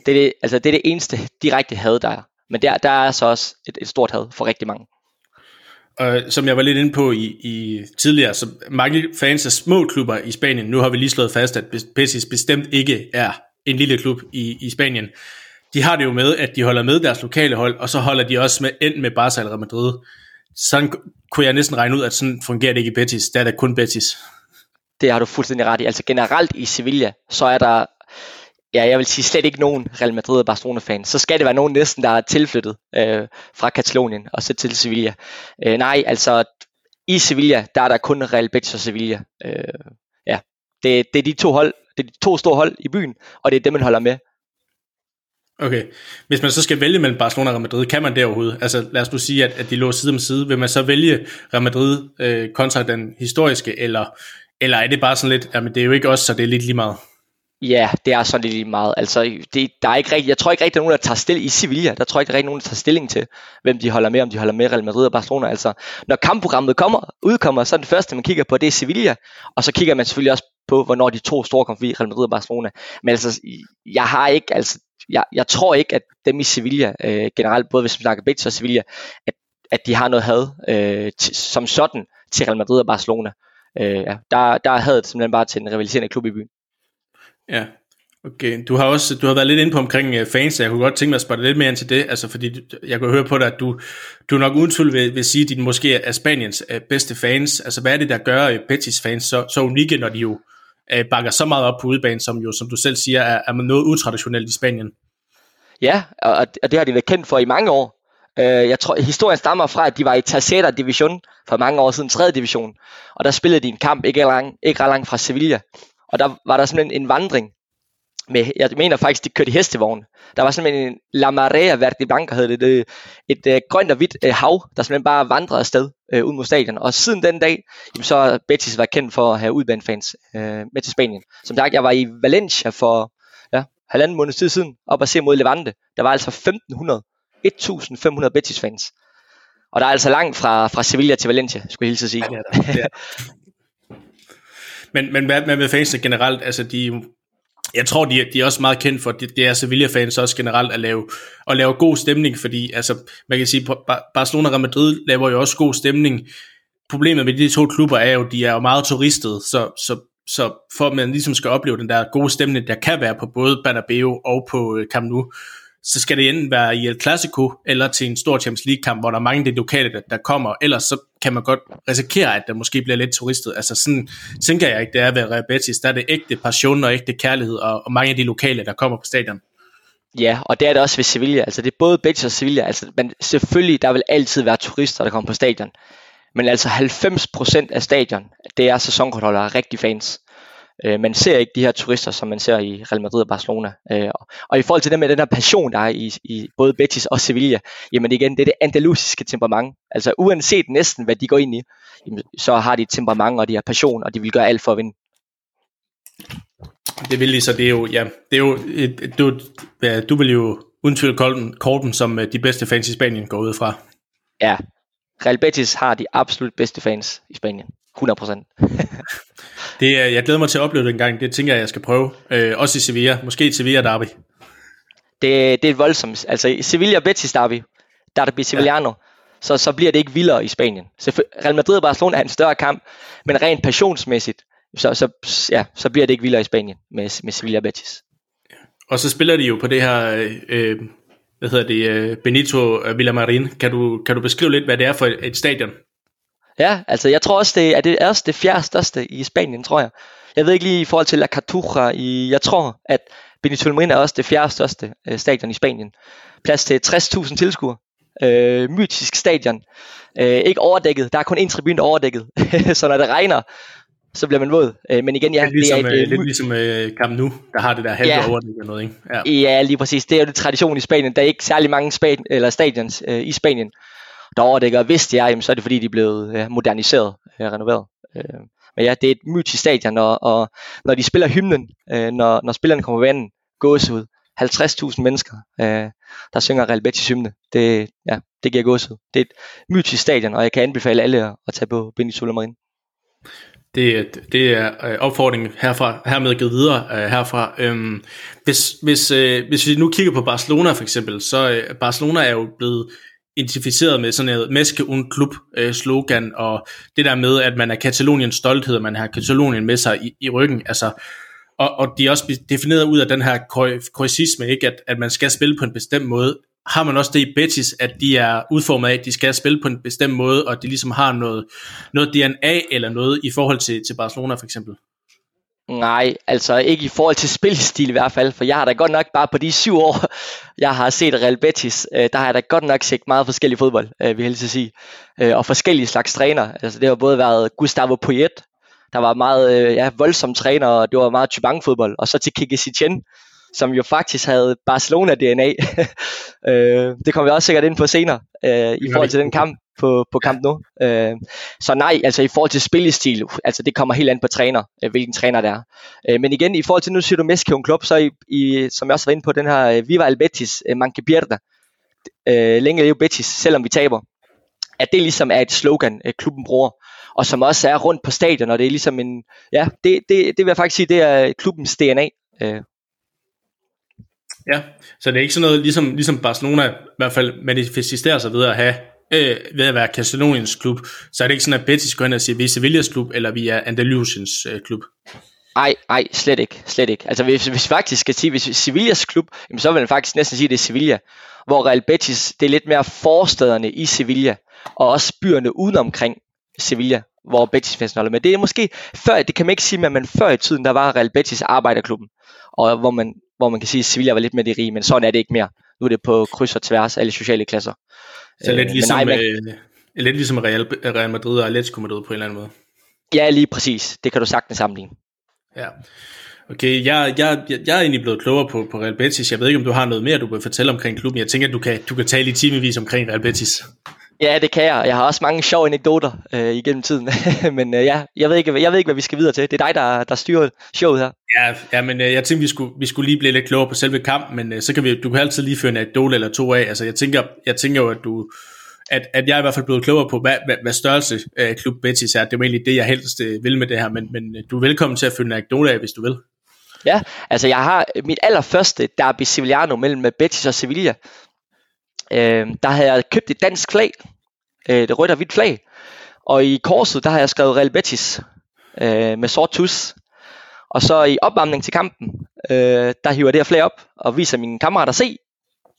Det er det, altså, det, er det eneste direkte had, der er. Men der, der er så også et, et stort had for rigtig mange. Og som jeg var lidt inde på i, i tidligere, så mange fans af små klubber i Spanien, nu har vi lige slået fast, at Betis bestemt ikke er en lille klub i, i Spanien. De har det jo med, at de holder med deres lokale hold, og så holder de også med end med Barca eller Madrid. Sådan kunne jeg næsten regne ud, at sådan fungerer det ikke i Betis. Der er der kun Betis. Det har du fuldstændig ret i. Altså generelt i Sevilla, så er der, ja, jeg vil sige slet ikke nogen Real Madrid og Barcelona fans. Så skal det være nogen næsten, der er tilflyttet øh, fra Katalonien og så til Sevilla. Øh, nej, altså i Sevilla, der er der kun Real Betis og Sevilla. Øh, ja, det, det er de to hold, det er de to store hold i byen, og det er dem, man holder med. Okay. Hvis man så skal vælge mellem Barcelona og Real Madrid, kan man det overhovedet? Altså lad os nu sige, at, at de lå side om side. Vil man så vælge Real Madrid øh, kontra den historiske, eller eller er det bare sådan lidt, jamen det er jo ikke os, så det er lidt lige meget? Ja, det er sådan lidt lige meget. Altså, det, der er ikke rigtig, jeg tror ikke rigtig, der er nogen, der tager stilling i Sevilla. Der tror jeg ikke, der er rigtig nogen, der tager stilling til, hvem de holder med, om de holder med Real Madrid og Barcelona. Altså, når kampprogrammet kommer, udkommer, så er det første, man kigger på, det er Sevilla. Og så kigger man selvfølgelig også på, hvornår de to store kommer forbi, Real Madrid og Barcelona. Men altså, jeg har ikke, altså, jeg, jeg tror ikke, at dem i Sevilla, øh, generelt, både hvis man snakker Betis og Sevilla, at, at de har noget had øh, t- som sådan til Real Madrid og Barcelona. Øh, ja, der, der er hadet simpelthen bare til en rivaliserende klub i byen. Ja, okay. Du har også du har været lidt inde på omkring uh, fans, jeg kunne godt tænke mig at spørge lidt mere ind til det, altså fordi jeg kunne høre på dig, at du, du nok uden tvivl vil, vil sige, at de måske er Spaniens uh, bedste fans. Altså hvad er det, der gør uh, Betis fans så, så unikke, når de jo uh, bakker så meget op på udebane, som jo, som du selv siger, er, er noget utraditionelt i Spanien? Ja, og, og det har de været kendt for i mange år. Øh, jeg tror, historien stammer fra, at de var i Tercera Division for mange år siden, 3. division. Og der spillede de en kamp ikke langt, ikke ret langt fra Sevilla. Og der var der simpelthen en vandring med, jeg mener faktisk, de kørte i hestevogn. Der var simpelthen en La Marea Verde Blanca, hed det, det et, øh, grønt og hvidt øh, hav, der simpelthen bare vandrede afsted øh, ud mod stadion. Og siden den dag, jamen, så har Betis været kendt for at have udbanefans øh, med til Spanien. Som sagt, jeg var i Valencia for ja, halvanden måned tid siden, op og se mod Levante. Der var altså 1500, 1500 Betis fans. Og der er altså langt fra, fra Sevilla til Valencia, skulle jeg hilse at sige. Ja, det er der. Men, men hvad, hvad med fansene generelt? Altså, de, jeg tror, de, de er også meget kendt for, det, det er Sevilla-fans også generelt at lave, at lave god stemning, fordi altså, man kan sige, Barcelona og Madrid laver jo også god stemning. Problemet med de to klubber er jo, de er jo meget turistede, så, så, så for at man ligesom skal opleve den der gode stemning, der kan være på både Bernabeu og på øh, Camp Nou, så skal det enten være i El Clasico, eller til en stor Champions League-kamp, hvor der er mange af de lokale, der, der kommer. Ellers så kan man godt risikere, at der måske bliver lidt turistet. Altså sådan tænker jeg ikke, det er ved Real Betis. Der er det ægte passion og ægte kærlighed, og, og mange af de lokale, der kommer på stadion. Ja, og det er det også ved Sevilla. Altså det er både Betis og Sevilla. Altså, men selvfølgelig, der vil altid være turister, der kommer på stadion. Men altså 90% af stadion, det er sæsonkortholdere, rigtig fans. Øh, man ser ikke de her turister, som man ser i Real Madrid og Barcelona. Øh, og i forhold til det med den her passion, der er i, i både Betis og Sevilla, jamen igen, det er det andalusiske temperament. Altså uanset næsten, hvad de går ind i, jamen, så har de et temperament, og de har passion, og de vil gøre alt for at vinde. Det vil de, så det er jo, ja, det er jo, et, du, ja, du vil jo uden tvivl korten som øh, de bedste fans i Spanien går ud fra. Ja, Real Betis har de absolut bedste fans i Spanien. 100%. det er, jeg glæder mig til at opleve det en gang. Det tænker jeg, jeg skal prøve. Øh, også i Sevilla. Måske i Sevilla Derby. Det, det er voldsomt. Altså i Sevilla Betis Derby, der bliver Sevillano, ja. så, så bliver det ikke vildere i Spanien. Så Real Madrid og Barcelona er en større kamp, men rent passionsmæssigt, så, så, ja, så bliver det ikke vildere i Spanien med, med Sevilla Betis. Og så spiller de jo på det her, øh, hvad hedder det, øh, Benito Villamarin. Kan du, kan du beskrive lidt, hvad det er for et stadion? Ja, altså jeg tror også, det er det, er også det fjerde største i Spanien, tror jeg. Jeg ved ikke lige i forhold til La Cartuja, i, jeg tror, at Benito Villamarin er også det fjerde største øh, stadion i Spanien. Plads til 60.000 tilskuere. Øh, mytisk stadion. Øh, ikke overdækket, der er kun en tribune overdækket. så når det regner, så bliver man våd. Øh, men igen, ja, lidt ligesom, det er et, øh, lidt ligesom øh, Camp Nou, der har det der halve ja, overdækket noget, ikke? Ja. ja, lige præcis. Det er jo det tradition i Spanien. Der er ikke særlig mange span- eller stadions øh, i Spanien, der overdækker. Og hvis det er, jamen, så er det fordi, de er blevet øh, moderniseret, ja, renoveret. Øh, men ja, det er et mytisk stadion, og, og når de spiller hymnen, øh, når, når spillerne kommer på banen, ud. 50.000 mennesker, øh, der synger Real Betis hymne. Det, ja, det giver gåsehud. Det er et mytisk stadion, og jeg kan anbefale alle at, at tage på Benito Villamarin. Det, det er øh, opfordringen herfra, hermed givet videre øh, herfra. Um, hvis, hvis, hvis vi nu kigger på Barcelona for eksempel, så Barcelona er jo blevet identificeret med sådan noget Meske un klub øh, slogan, og det der med, at man er Kataloniens stolthed, og man har Katalonien med sig i, i ryggen, altså, og, og de er også defineret ud af den her kroisisme, ikke, at, at man skal spille på en bestemt måde. Har man også det i Betis, at de er udformet af, at de skal spille på en bestemt måde, og de ligesom har noget, noget DNA eller noget i forhold til, til Barcelona for eksempel? Nej, altså ikke i forhold til spilstil i hvert fald, for jeg har da godt nok bare på de syv år, jeg har set Real Betis, øh, der har jeg da godt nok set meget forskellig fodbold, øh, vil jeg helst sige. Øh, og forskellige slags træner. Altså det har både været Gustavo Poyet, der var meget øh, ja, voldsom træner, og det var meget Chubang-fodbold, og så til Kike Setien, som jo faktisk havde Barcelona-DNA. øh, det kommer vi også sikkert ind på senere, øh, i forhold til den kamp. på, på kamp nu. Øh, så nej, altså i forhold til spillestil, altså det kommer helt an på træner, øh, hvilken træner det er. Øh, men igen, i forhold til, nu siger du en klub, så i, i, som jeg også var inde på, den her øh, Viva el Betis, øh, Manque Pierda, øh, længe leve Betis, selvom vi taber, at det ligesom er et slogan, øh, klubben bruger, og som også er rundt på stadion, og det er ligesom en, ja, det, det, det vil jeg faktisk sige, det er klubbens DNA. Øh. Ja, så det er ikke sådan noget, ligesom, ligesom Barcelona i hvert fald manifesterer sig ved at have øh, ved at være Kataloniens klub, så er det ikke sådan, at Betis går ind og siger, vi er Sevillas klub, eller vi er Andalusiens øh, klub. Nej, nej, slet ikke, slet ikke. Altså hvis, hvis vi faktisk skal sige, hvis Sevillas klub, jamen, så vil man faktisk næsten sige, at det er Sevilla, hvor Real Betis, det er lidt mere forstederne i Sevilla, og også byerne udenomkring Sevilla, hvor Betis fans holder med. Det er måske før, det kan man ikke sige, men før i tiden, der var Real Betis arbejderklubben, og hvor man, hvor man kan sige, at Sevilla var lidt mere de rige, men sådan er det ikke mere. Nu er det på kryds og tværs, alle sociale klasser. Så lidt øh, ligesom, nej, men, øh, lidt ligesom Real, Real Madrid og Atletico Madrid på en eller anden måde. Ja, lige præcis. Det kan du sagtens sammenligne. Ja. Okay, jeg, jeg, jeg, jeg er egentlig blevet klogere på, på Real Betis. Jeg ved ikke, om du har noget mere, du vil fortælle omkring klubben. Jeg tænker, at du kan, du kan tale i timevis omkring Real Betis. Ja, det kan jeg. Jeg har også mange sjove anekdoter øh, igennem tiden. men øh, ja, jeg ved, ikke, jeg ved ikke, hvad vi skal videre til. Det er dig, der, der styrer showet her. Ja, ja men øh, jeg tænkte, vi skulle, vi skulle lige blive lidt klogere på selve kampen, men øh, så kan vi, du kan altid lige føre en anekdote eller to af. Altså, jeg tænker, jeg tænker jo, at du, at, at jeg er i hvert fald blevet klogere på, hvad, hvad, hvad størrelse af Klub Betis er. Det er egentlig det, jeg helst øh, vil med det her, men, men du er velkommen til at følge en anekdote af, hvis du vil. Ja, altså jeg har mit allerførste derby Sevillano mellem Betis og Sevilla. Øh, der havde jeg købt et dansk flag, øh, det rødt og hvidt flag, og i korset, der har jeg skrevet Real Betis øh, med sort tus. Og så i opvarmning til kampen, øh, der hiver det her flag op og viser mine kammerater se,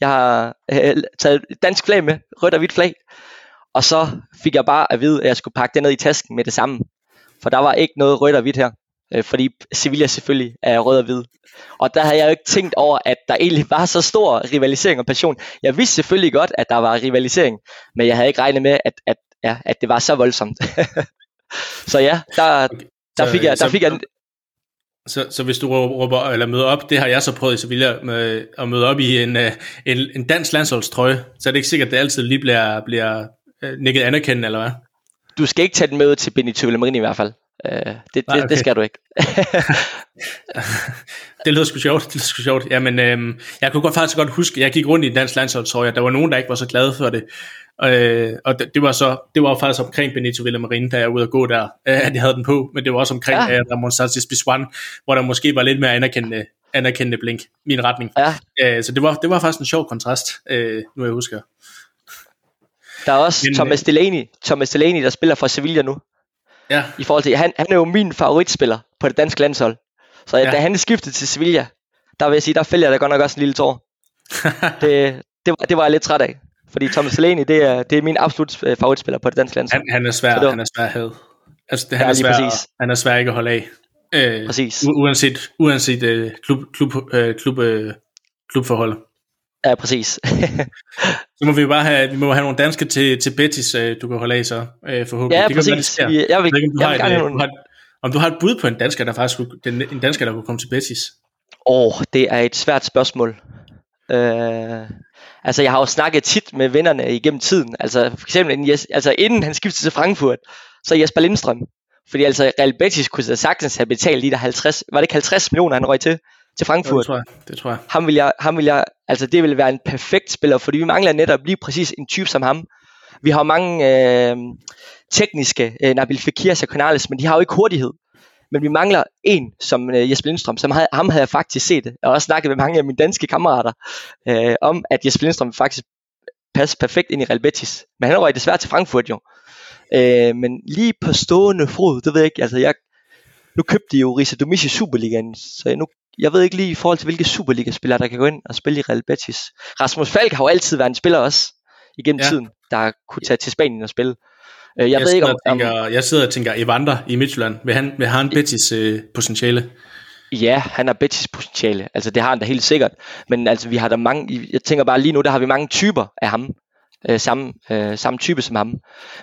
jeg har øh, øh, taget et dansk flag med, rødt og hvidt flag. Og så fik jeg bare at vide, at jeg skulle pakke det ned i tasken med det samme. For der var ikke noget rødt og hvidt her. Øh, fordi Sevilla selvfølgelig er rød og hvid. Og der havde jeg jo ikke tænkt over, at der egentlig var så stor rivalisering og passion. Jeg vidste selvfølgelig godt, at der var rivalisering, men jeg havde ikke regnet med, at, at, ja, at det var så voldsomt. så ja, der, der fik jeg, der fik jeg så, så hvis du råber eller møder op, det har jeg så prøvet i Sevilla med, at møde op i en, øh, en, en dansk landsholdstrøje, så er det ikke sikkert, at det altid lige bliver, bliver øh, nikket anerkendt, eller hvad? Du skal ikke tage den med til Benito Villamarini i hvert fald. Uh, det, Nej, okay. det, det skal du ikke. det lyder sgu sjovt, det lyder sgu sjovt. Jamen, øhm, jeg kunne godt faktisk godt huske, jeg gik rundt i dansk landsholdstrøje, der var nogen, der ikke var så glade for det. Øh, og det, det, var så, det var faktisk omkring Benito Villamarin, da jeg var ude at gå der, øh, at jeg havde den på, men det var også omkring ja. uh, Ramon Sanchez Pizjuan, hvor der måske var lidt mere anerkendende, anerkendende blink, min retning. Ja. Øh, så det var, det var faktisk en sjov kontrast, øh, nu jeg husker. Der er også men, Thomas Delaney, Thomas Delaney, der spiller for Sevilla nu. Ja. I forhold til, han, han er jo min favoritspiller på det danske landshold. Så ja. da han skiftede til Sevilla, der vil jeg sige, der fælder jeg da godt nok også en lille tår. det, det, var, det var jeg lidt træt af. Fordi Thomas Delaney, det er, det er min absolut øh, favoritspiller på det danske landshold. Han, han er svær, var... han er svær had. Altså, det, han, ja, er svær, præcis. han er svær ikke at holde af. Øh, præcis. Uanset, uanset uh, klub, klub, uh, klub, uh, klubforhold. Ja, præcis. så må vi jo bare have, vi må have nogle danske til, til Betis, uh, du kan holde af så, uh, forhåbentlig. Ja, det præcis. Kan, jeg, jeg vil, ikke, om, du jeg har et, nogle... om du har et bud på en dansker, der faktisk kunne, en dansker, der kunne komme til Betis? Åh, oh, det er et svært spørgsmål. Uh, Altså, jeg har jo snakket tit med vennerne igennem tiden. Altså, for eksempel inden, altså, inden han skiftede til Frankfurt, så Jesper Lindstrøm. Fordi altså, Real Betis kunne sagtens have betalt lige der 50, var det ikke 50 millioner, han røg til, til Frankfurt? Ja, det tror jeg. Det tror jeg. Ham vil jeg, ham vil jeg, altså det ville være en perfekt spiller, fordi vi mangler netop lige præcis en type som ham. Vi har mange øh, tekniske, øh, Nabil Fekir og Canales, men de har jo ikke hurtighed. Men vi mangler en som øh, Jesper Lindstrøm, som havde, ham havde jeg faktisk set. Jeg har også snakket med mange af mine danske kammerater øh, om, at Jesper Lindstrøm faktisk passer perfekt ind i Real Betis. Men han røg desværre til Frankfurt jo. Øh, men lige på stående fod, det ved jeg ikke, altså jeg, nu købte de jo Risa Domici i Superligaen, så nu, jeg ved ikke lige i forhold til, hvilke Superliga-spillere, der kan gå ind og spille i Real Betis. Rasmus Falk har jo altid været en spiller også, igennem ja. tiden, der kunne tage til Spanien og spille. Øh, jeg, jeg, ved ikke, om, tænker, om, jeg sidder og tænker, Evander i Midtjylland, vil han, vil han Betis øh, potentiale? Ja, han har Betis potentiale, altså det har han da helt sikkert, men altså vi har der mange, jeg tænker bare lige nu, der har vi mange typer af ham, øh, samme, øh, samme type som ham.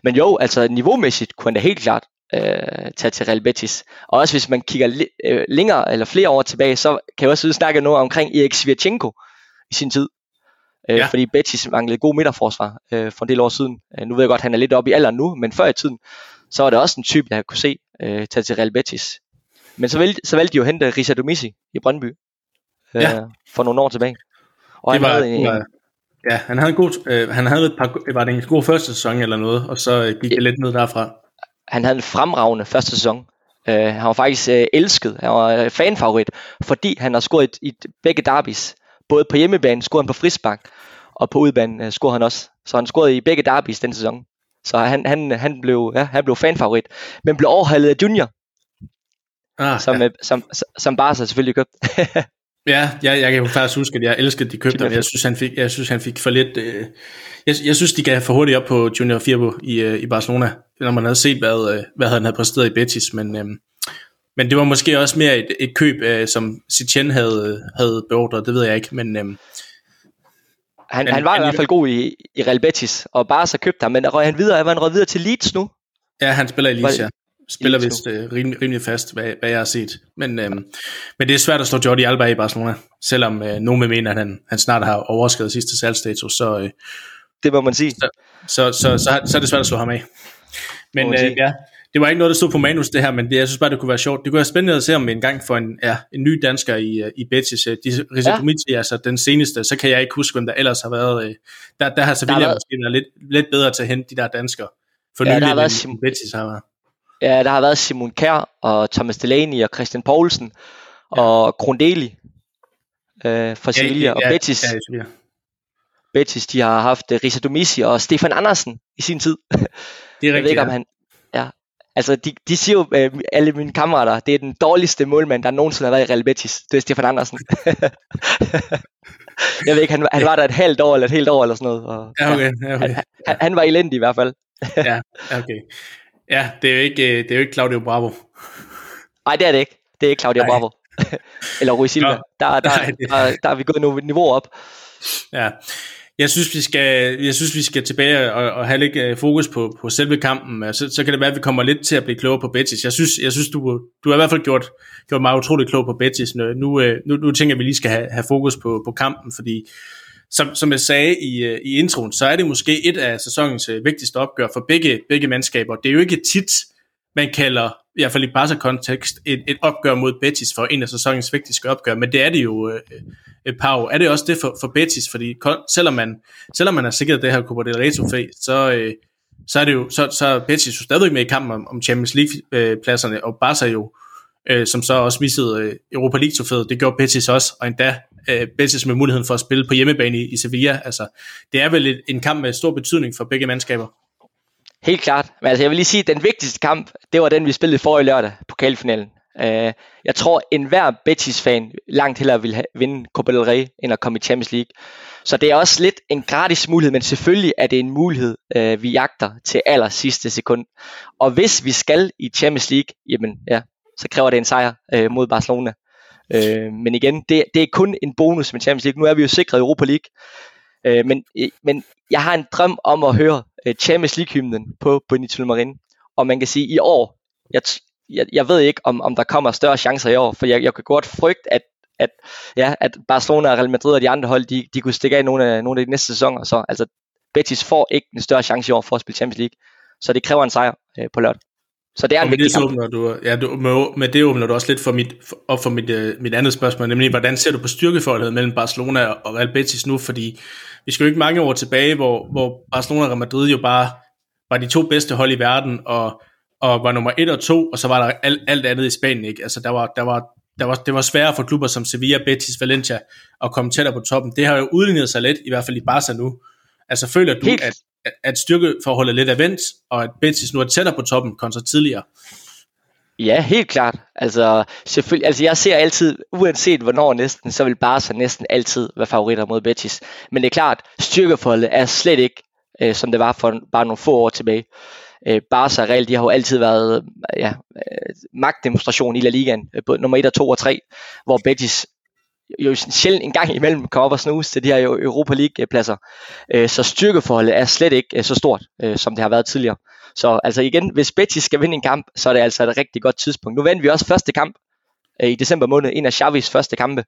Men jo, altså niveaumæssigt kunne han da helt klart øh, tage til Real Betis. Og også hvis man kigger li- øh, længere eller flere år tilbage, så kan jeg også snakke noget omkring Erik Svirchenko i sin tid. øh, ja. fordi Betis manglede god midterforsvar øh, for en del år siden. Øh, nu ved jeg godt, at han er lidt oppe i alderen nu, men før i tiden, så var det også en type, jeg kunne se øh, tage til Real Betis. Men så valgte, så valgte de jo at hente Risa Domisi i Brøndby øh, ja. for nogle år tilbage. Og det han var, havde en, var, ja, han havde en god, øh, han havde et par, var det en god første sæson eller noget, og så gik det lidt ned derfra. Han havde en fremragende første sæson. Uh, han var faktisk uh, elsket, han var fanfavorit, fordi han har scoret i, i begge derbys. Både på hjemmebane scorede han på frispark, og på udbanen uh, scorede han også. Så han scorede i begge derbys den sæson. Så han, han, han, blev, ja, han blev fanfavorit, men blev overhalet af Junior, ah, som, ja. som, som, som Barca selvfølgelig købt. Ja, jeg, jeg kan faktisk huske, at jeg elskede, de købte ham. Jeg synes, han fik, jeg synes, han fik for lidt... Øh, jeg, jeg synes, de gav for hurtigt op på Junior Firbo i, øh, i Barcelona, når man havde set, hvad, øh, hvad han havde præsteret i Betis. Men, øh, men det var måske også mere et, et køb, øh, som Sitchen havde, havde beordret, det ved jeg ikke. Men, øh, han, han var i hvert fald god i, i Real Betis, og bare så købte ham, men røg han videre, var han røget videre til Leeds nu? Ja, han spiller i Leeds, ja spiller vist øh, rimelig, rimelig fast, hvad, hvad jeg har set. Men, øh, men det er svært at slå Jordi Alba i Barcelona, selvom øh, nogen vil mene, at han, han snart har overskrevet sidste salgstatus. Så, øh, det må man sige. Så, så, så, så, så, er det svært at slå ham af. Men øh, ja, det var ikke noget, der stod på manus det her, men det, jeg synes bare, det kunne være sjovt. Det kunne være spændende at se om en gang for en, ja, en ny dansker i, øh, i Betis. Øh, de, Rizzo ja. altså den seneste, så kan jeg ikke huske, hvem der ellers har været. Øh, der, der har Sevilla der har været... måske været lidt, lidt bedre til at hente de der danskere. For ja, nylig, der har været Sim- Betis har været. Ja, der har været Simon Kær og Thomas Delaney og Christian Poulsen ja. og Grundeli øh, fra Sevilla ja, ja, og Betis. Ja, ja, Betis, de har haft uh, Risa Domisi og Stefan Andersen i sin tid. Det er rigtigt, Jeg ved ikke, om han, ja. Altså, de, de siger jo, uh, alle mine kammerater, det er den dårligste målmand, der nogensinde har været i Real Betis. Det er Stefan Andersen. jeg ved ikke, han, han var der et halvt år eller et helt år eller sådan noget. Og, ja, okay, okay. Han, han, han var elendig i hvert fald. ja, okay. Ja, det er jo ikke, øh, det er jo ikke Claudio Bravo. Nej, det er det ikke. Det er ikke Claudio Nej. Bravo. Eller Rui Silva. Der, der, der, der, der er vi gået nogle niveauer op. Ja. Jeg synes, vi skal, jeg synes, vi skal tilbage og, og have lidt øh, fokus på, på selve kampen. Så, så kan det være, at vi kommer lidt til at blive klogere på Betis. Jeg synes, jeg synes du, du har i hvert fald gjort, gjort mig utrolig klog på Betis. Nu, øh, nu, nu tænker jeg, at vi lige skal have, have fokus på, på kampen, fordi som, som jeg sagde i, øh, i introen, så er det måske et af sæsonens øh, vigtigste opgør for begge, begge mandskaber. Det er jo ikke tit, man kalder, i hvert fald i Barca-kontekst, et, et opgør mod Betis for en af sæsonens vigtigste opgør, men det er det jo, øh, øh Pau. Er det også det for, for Betis? Fordi selvom man, selvom man har sikret det her Copa del Rey så, øh, så er det jo, så, så er Betis jo stadig med i kampen om, om Champions League-pladserne, og Barca jo, øh, som så også missede øh, Europa League-trofæet, det gjorde Betis også, og endda øh, Betis med muligheden for at spille på hjemmebane i, i Sevilla. Altså, det er vel et, en kamp med stor betydning for begge mandskaber. Helt klart. Men altså, jeg vil lige sige, at den vigtigste kamp, det var den, vi spillede for i lørdag, pokalfinalen. Øh, jeg tror, enhver Betis-fan langt hellere vil have, vinde Copa del Rey, end at komme i Champions League. Så det er også lidt en gratis mulighed, men selvfølgelig er det en mulighed, øh, vi jagter til aller sidste sekund. Og hvis vi skal i Champions League, jamen ja, så kræver det en sejr øh, mod Barcelona. Øh, men igen, det, det er kun en bonus med Champions League. Nu er vi jo sikret Europa League. Øh, men, øh, men jeg har en drøm om at høre øh, Champions League-hymnen på Benito Marin. Og man kan sige, i år, jeg, jeg, jeg ved ikke, om, om der kommer større chancer i år, for jeg, jeg kan godt frygte, at at, ja, at Barcelona og Real Madrid og de andre hold, de, de kunne stikke af nogle af, nogle af de næste sæsoner. Så altså, Betis får ikke en større chance i år for at spille Champions League. Så det kræver en sejr øh, på lørdag. Så det er en vigtig det, åbner du, ja, du, med, med det åbner du også lidt for mit, for, op for mit, uh, mit andet spørgsmål, nemlig hvordan ser du på styrkeforholdet mellem Barcelona og Real Betis nu, fordi vi skal jo ikke mange år tilbage, hvor, hvor Barcelona og Real Madrid jo bare var de to bedste hold i verden, og, og var nummer et og to, og så var der alt, alt andet i Spanien, ikke? Altså der var, der var, der var, det var sværere for klubber som Sevilla, Betis, Valencia at komme tættere på toppen. Det har jo udlignet sig lidt, i hvert fald i Barca nu. Altså føler du, Helt. at, at styrkeforholdet lidt er vendt, og at Betis nu er tættere på toppen kontra tidligere? Ja, helt klart. Altså, selvfølgelig, altså jeg ser altid, uanset hvornår næsten, så vil Barca næsten altid være favoritter mod Betis. Men det er klart, styrkeforholdet er slet ikke, øh, som det var for bare nogle få år tilbage. Øh, Barca og Real, de har jo altid været ja, øh, magtdemonstration i La Ligaen, øh, både nummer 1 og 2 og 3, hvor Betis jo sjældent en gang imellem kommer op og snuse til de her Europa League pladser. Øh, så styrkeforholdet er slet ikke øh, så stort, øh, som det har været tidligere. Så altså igen, hvis Betis skal vinde en kamp, så er det altså et rigtig godt tidspunkt. Nu vandt vi også første kamp i december måned, en af Xavis første kampe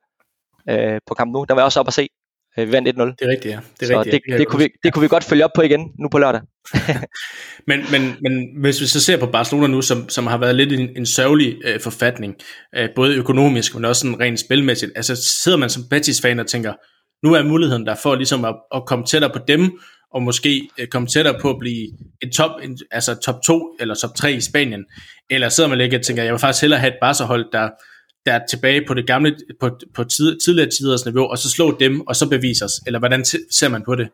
på kamp nu. Der var jeg også op at se. Vi vandt 1-0. Det er rigtigt, ja. Det, er så rigtigt, det, det, det, kunne vi, det kunne vi godt følge op på igen nu på lørdag. men, men, men hvis vi så ser på Barcelona nu, som, som har været lidt en, en sørgelig øh, forfatning, øh, både økonomisk, men også sådan rent spilmæssigt, altså sidder man som Betis-fan og tænker, nu er muligheden der for ligesom at, at komme tættere på dem, og måske øh, komme tættere på at blive en top, en, altså top 2 eller top 3 i Spanien, eller sidder man ikke og tænker, jeg vil faktisk hellere have et Barca-hold, der, der er tilbage på det gamle, på, på tid, tidligere tiders niveau, og så slå dem, og så bevise os, eller hvordan ser man på det?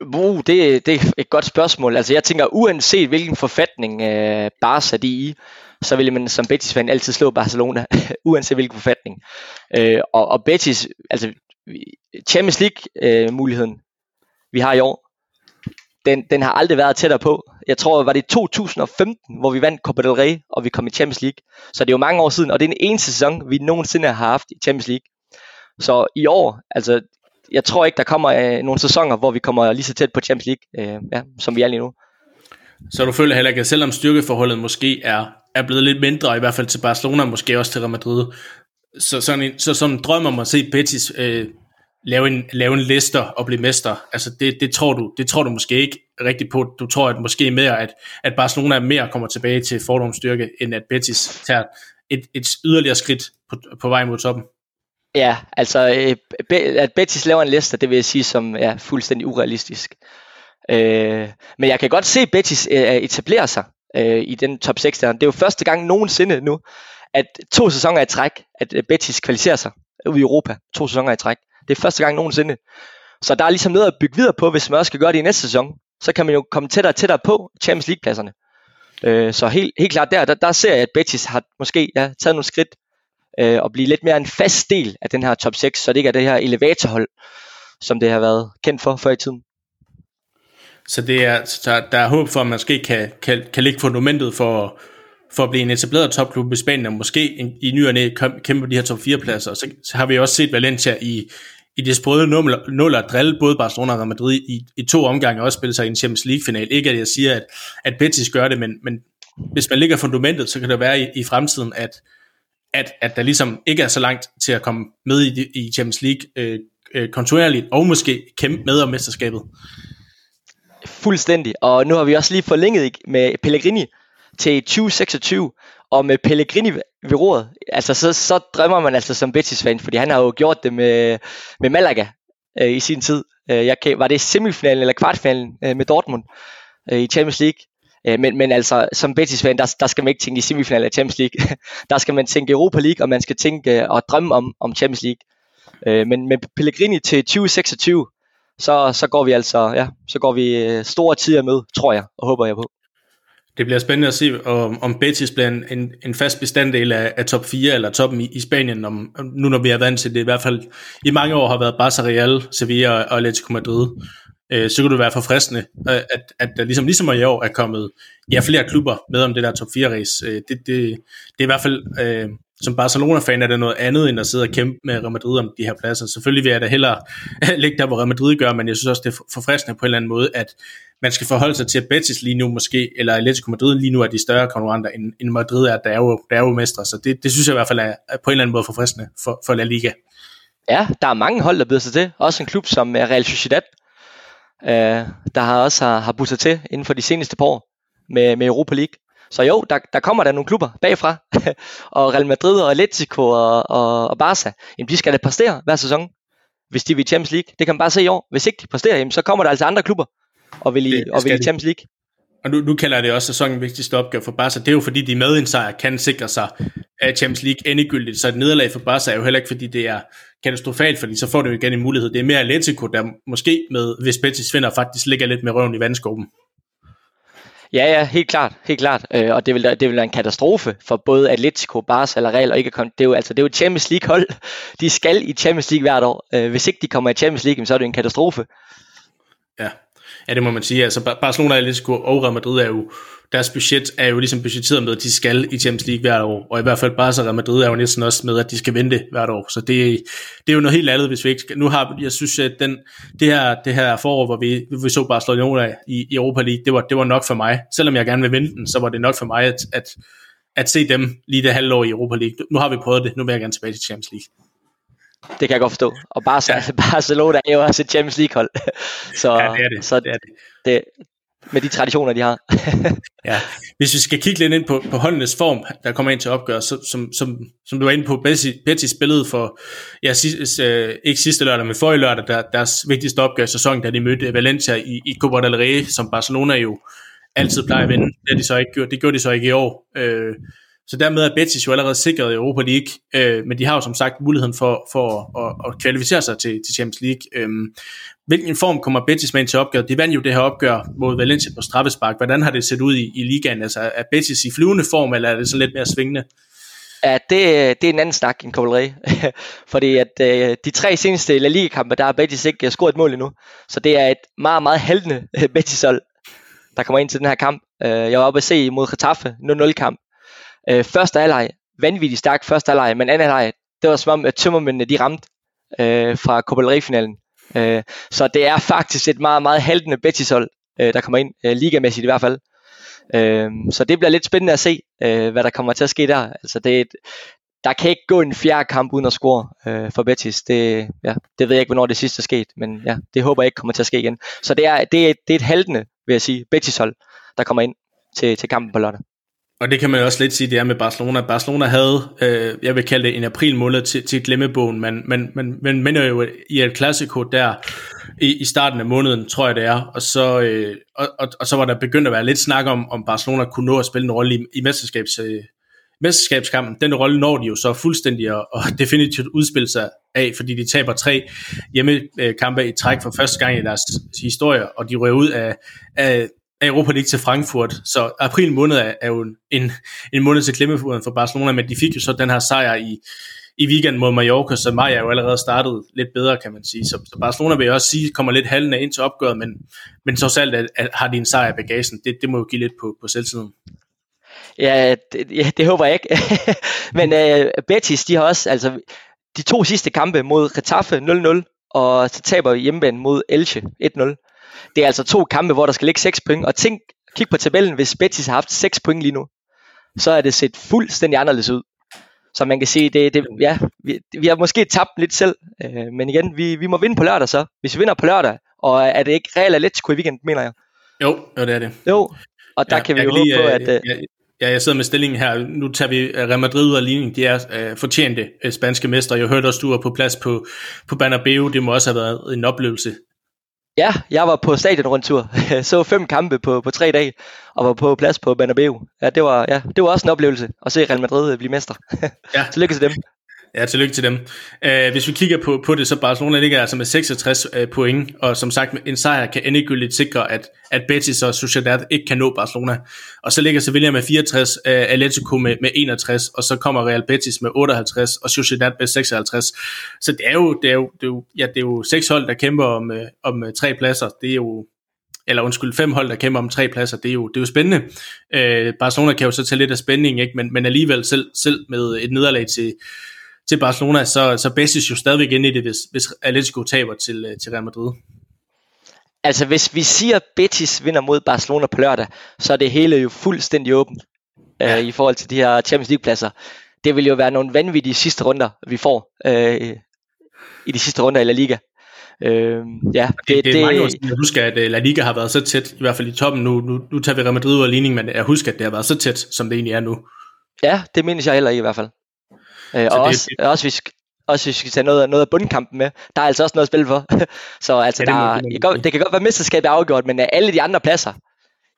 Uh, det, det er et godt spørgsmål. Altså jeg tænker, uanset hvilken forfatning øh, Barca de i, så vil man som Betis-fan altid slå Barcelona, uanset hvilken forfatning. Øh, og, og Betis, altså Champions League-muligheden, øh, vi har i år, den, den har aldrig været tættere på. Jeg tror, var det 2015, hvor vi vandt Copa del Rey, og vi kom i Champions League. Så det er jo mange år siden, og det er den eneste sæson, vi nogensinde har haft i Champions League. Så i år, altså, jeg tror ikke, der kommer øh, nogle sæsoner, hvor vi kommer lige så tæt på Champions League, øh, ja, som vi er lige nu. Så du føler heller ikke, at selvom styrkeforholdet måske er, er blevet lidt mindre, i hvert fald til Barcelona, måske også til Real Madrid, så sådan en, så sådan en drøm om at se Betis øh, lave en, lave en lister og blive mester, altså det, det, tror du, det tror du måske ikke rigtigt på. Du tror at måske mere, at, at Barcelona mere kommer tilbage til fordomsstyrke, end at Betis tager et, et yderligere skridt på, på vej mod toppen. Ja, altså øh, at Betis laver en liste, det vil jeg sige som er fuldstændig urealistisk. Øh, men jeg kan godt se Betis øh, etablere sig øh, i den top 6 der. Det er jo første gang nogensinde nu, at to sæsoner i træk, at øh, Betis kvalificerer sig ud i Europa. To sæsoner i træk. Det er første gang nogensinde. Så der er ligesom noget at bygge videre på, hvis man også skal gøre det i næste sæson. Så kan man jo komme tættere og tættere på Champions League-pladserne. Øh, så helt, helt klart der, der, der ser jeg, at Betis har måske ja, taget nogle skridt øh, og blive lidt mere en fast del af den her top 6, så det ikke er det her elevatorhold, som det har været kendt for før i tiden. Så det er, så der, der er håb for, at man måske kan, kan, kan lægge fundamentet for, for at blive en etableret topklub i Spanien, og måske en, i ny og næ kæmpe de her top 4 pladser. Så, så har vi også set Valencia i, i det sprøde nuller at drille både Barcelona og Real Madrid i, i to omgange og også spille sig i en Champions League-final. Ikke at jeg siger, at, at Betis gør det, men, men hvis man ligger fundamentet, så kan det være i, i fremtiden, at, at, at der ligesom ikke er så langt til at komme med i, i Champions League øh, øh, kontinuerligt, og måske kæmpe med om mesterskabet. Fuldstændig, og nu har vi også lige forlænget med Pellegrini til 2026, og med Pellegrini ved roret, altså så, så drømmer man altså som Betis-fan, fordi han har jo gjort det med, med Malaga øh, i sin tid. Øh, jeg kan, var det semifinalen eller kvartfinalen øh, med Dortmund øh, i Champions League? Øh, men, men altså, som Betis-fan, der, der skal man ikke tænke i semifinalen af Champions League. der skal man tænke Europa League, og man skal tænke øh, og drømme om, om Champions League. Øh, men med Pellegrini til 2026, så, så går vi altså, ja, så går vi øh, store tider med, tror jeg, og håber jeg på. Det bliver spændende at se, om, om Betis bliver en, en, en fast bestanddel af, af top 4 eller toppen i, i Spanien, om, nu når vi er vant til det, i hvert fald i mange år har været Barca Real, Sevilla og Atletico Madrid øh, så kunne det være forfriskende, øh, at, at der ligesom, ligesom i år er kommet ja, flere klubber med om det der top 4 race. Øh, det, det, det er i hvert fald, øh, som Barcelona-fan er det noget andet, end at sidde og kæmpe med Real Madrid om de her pladser. Selvfølgelig vil jeg da hellere ligge der, hvor Real Madrid gør, men jeg synes også, det er forfriskende på en eller anden måde, at man skal forholde sig til, at Betis lige nu måske, eller Atletico Madrid lige nu er de større konkurrenter, end, end Madrid er, der er jo, der er jo mestre. Så det, det synes jeg i hvert fald er, er på en eller anden måde forfriskende for, for La Liga. Ja, der er mange hold, der byder sig til. Også en klub som eh, Real Sociedad, øh, der har også har, har busset til inden for de seneste par år med, med Europa League. Så jo, der, der kommer der nogle klubber bagfra, og Real Madrid og Atletico og, og, og Barca, jamen de skal da præstere hver sæson, hvis de vil i Champions League. Det kan man bare se i år. Hvis ikke de præsterer, jamen, så kommer der altså andre klubber og vil i, det, og vil i Champions League. Og nu, nu kalder jeg det også sæsonens vigtigste opgave for Barca. Det er jo fordi, de med en sejr kan sikre sig af Champions League endegyldigt. Så et nederlag for Barca er jo heller ikke, fordi det er katastrofalt, fordi så får du jo igen en mulighed. Det er mere Atletico, der måske med, hvis Betis vinder, faktisk ligger lidt med røven i vandskåben. Ja, ja, helt klart, helt klart. Øh, og det vil, det vil være en katastrofe for både Atletico, Barca eller Real, og ikke det er jo, altså, det er jo et Champions League hold. De skal i Champions League hvert år. Øh, hvis ikke de kommer i Champions League, så er det en katastrofe. Ja, det må man sige. Altså Barcelona, Atletico og Real Madrid er jo, deres budget er jo ligesom budgetteret med, at de skal i Champions League hvert år. Og i hvert fald Barca og Real Madrid er jo næsten også med, at de skal vente hvert år. Så det, det er jo noget helt andet, hvis vi ikke skal. Nu har, jeg synes, at den, det, her, det her forår, hvor vi, vi så Barcelona i, i Europa League, det var, det var nok for mig. Selvom jeg gerne vil vinde den, så var det nok for mig, at, at, at se dem lige det halvår i Europa League. Nu har vi prøvet det, nu vil jeg gerne tilbage til Champions League. Det kan jeg godt forstå. Og Barca, ja. Barcelona er jo også et Champions League hold. så, ja, det er det. Så det, er det. det med de traditioner, de har. ja, hvis vi skal kigge lidt ind på, på holdenes form, der kommer ind til opgør, så, som, som, som du var inde på, Betty, Betty spillede for, ja, sidst, øh, ikke sidste lørdag, men forrige lørdag, der, deres vigtigste opgør i sæsonen, da de mødte Valencia i, i Copa del Rey, som Barcelona jo altid plejer at vinde. Det, de så ikke gjort. det gjorde de så ikke i år. Øh, så dermed er Betis jo allerede sikret i Europa League, øh, men de har jo som sagt muligheden for, for at, at kvalificere sig til, til Champions League. Øh, hvilken form kommer Betis med ind til opgøret? De vandt jo det her opgør mod Valencia på straffespark. Hvordan har det set ud i, i ligaen? Altså, er Betis i flyvende form, eller er det sådan lidt mere svingende? Ja, det, det er en anden snak end Covalry. Fordi at øh, de tre seneste La Liga-kampe, der har Betis ikke øh, scoret et mål endnu. Så det er et meget, meget haltende øh, Betis-hold, der kommer ind til den her kamp. Øh, jeg var oppe at se mod Getafe, 0-0 kamp. Øh, første halvleg, vanvittigt stærk første halvleg, men anden halvleg, det var som om, at tømmermændene de ramte øh, fra Copa finalen øh, Så det er faktisk et meget, meget haltende Betis-hold, øh, der kommer ind, øh, ligamæssigt i hvert fald. Øh, så det bliver lidt spændende at se, øh, hvad der kommer til at ske der. Altså det er et, der kan ikke gå en fjerde kamp uden at score øh, for Betis. Det, ja, det ved jeg ikke, hvornår det sidste er sket, men ja, det håber jeg ikke kommer til at ske igen. Så det er, det er, det er et haltende, vil jeg sige, Betis hold, der kommer ind til, til kampen på lørdag. Og det kan man jo også lidt sige, det er med Barcelona. Barcelona havde, øh, jeg vil kalde det en april måned til, til glemmebogen, men, men, men, men men jo i et Clasico der i, i starten af måneden, tror jeg det er, og så, øh, og, og, og så var der begyndt at være lidt snak om, om Barcelona kunne nå at spille en rolle i, i mesterskabs, øh, mesterskabskampen. Den rolle når de jo så fuldstændig og, og definitivt udspille sig af, fordi de taber tre hjemmekampe i træk for første gang i deres historie, og de rører ud af, af af Europa League til Frankfurt. Så april måned er, er jo en, en måned til klemmefoden for Barcelona, men de fik jo så den her sejr i, i weekend mod Mallorca, så maj er jo allerede startet lidt bedre, kan man sige. Så, så Barcelona vil jeg også sige, kommer lidt halvende ind til opgøret, men, men så alt at, at har de en sejr i bagagen. Det, det må jo give lidt på, på selvtiden. Ja, det, ja, det håber jeg ikke. men uh, Betis, de har også, altså de to sidste kampe mod Getafe 0-0, og så taber hjemmebane mod Elche 1-0 det er altså to kampe, hvor der skal ligge 6 point, og tænk, kig på tabellen, hvis Betis har haft 6 point lige nu, så er det set fuldstændig anderledes ud. Så man kan sige, det, det, ja, vi, vi har måske tabt lidt selv, øh, men igen, vi, vi må vinde på lørdag så. Hvis vi vinder på lørdag, og er det ikke Real Atletico i weekend, mener jeg? Jo, jo det er det. Jo, og der ja, kan vi jo håbe på, at... Øh, ja, Ja, jeg sidder med stillingen her. Nu tager vi Real Madrid ud af ligningen. De er uh, fortjente uh, spanske mestre. Jeg hørte også, du var på plads på, på Bernabeu. Det må også have været en oplevelse. Ja, jeg var på stadionrundtur. så fem kampe på, på tre dage, og var på plads på Bernabeu. Ja, det var, ja, det var også en oplevelse at se Real Madrid blive mester. ja. Tillykke til dem. Ja, tillykke til dem. Uh, hvis vi kigger på, på det, så Barcelona ligger altså med 66 uh, øh, point, og som sagt, en sejr kan endegyldigt sikre, at, at Betis og Sociedad ikke kan nå Barcelona. Og så ligger Sevilla med 64, uh, øh, Atletico med, med 61, og så kommer Real Betis med 58, og Sociedad med 56. Så det er jo, det er jo, det er jo, ja, det er jo seks hold, der kæmper om, uh, om uh, tre pladser. Det er jo, eller undskyld, fem hold, der kæmper om tre pladser, det er jo, det er jo spændende. Øh, Barcelona kan jo så tage lidt af spænding, ikke? Men, men alligevel selv, selv med et nederlag til, til Barcelona, så, så Betis jo stadigvæk ind i det, hvis, hvis Atletico taber til, øh, til Real Madrid. Altså hvis vi siger, at Betis vinder mod Barcelona på lørdag, så er det hele jo fuldstændig åbent øh, ja. øh, i forhold til de her Champions League pladser. Det vil jo være nogle vanvittige sidste runder, vi får øh, i de sidste runder i La Liga. Øh, ja, det, det, det er mange år siden, jeg husker, at øh, La Liga har været så tæt, i hvert fald i toppen. Nu, nu, nu tager vi Real Madrid ud af ligning, men jeg husker, at det har været så tæt, som det egentlig er nu. Ja, det mindes jeg heller ikke i hvert fald. Øh, og også, det... også, hvis, også hvis vi skal tage noget, noget af bundkampen med, der er altså også noget at spille for. så altså, ja, det, der, det, det, det kan godt være, at mesterskabet er afgjort, men alle de andre pladser,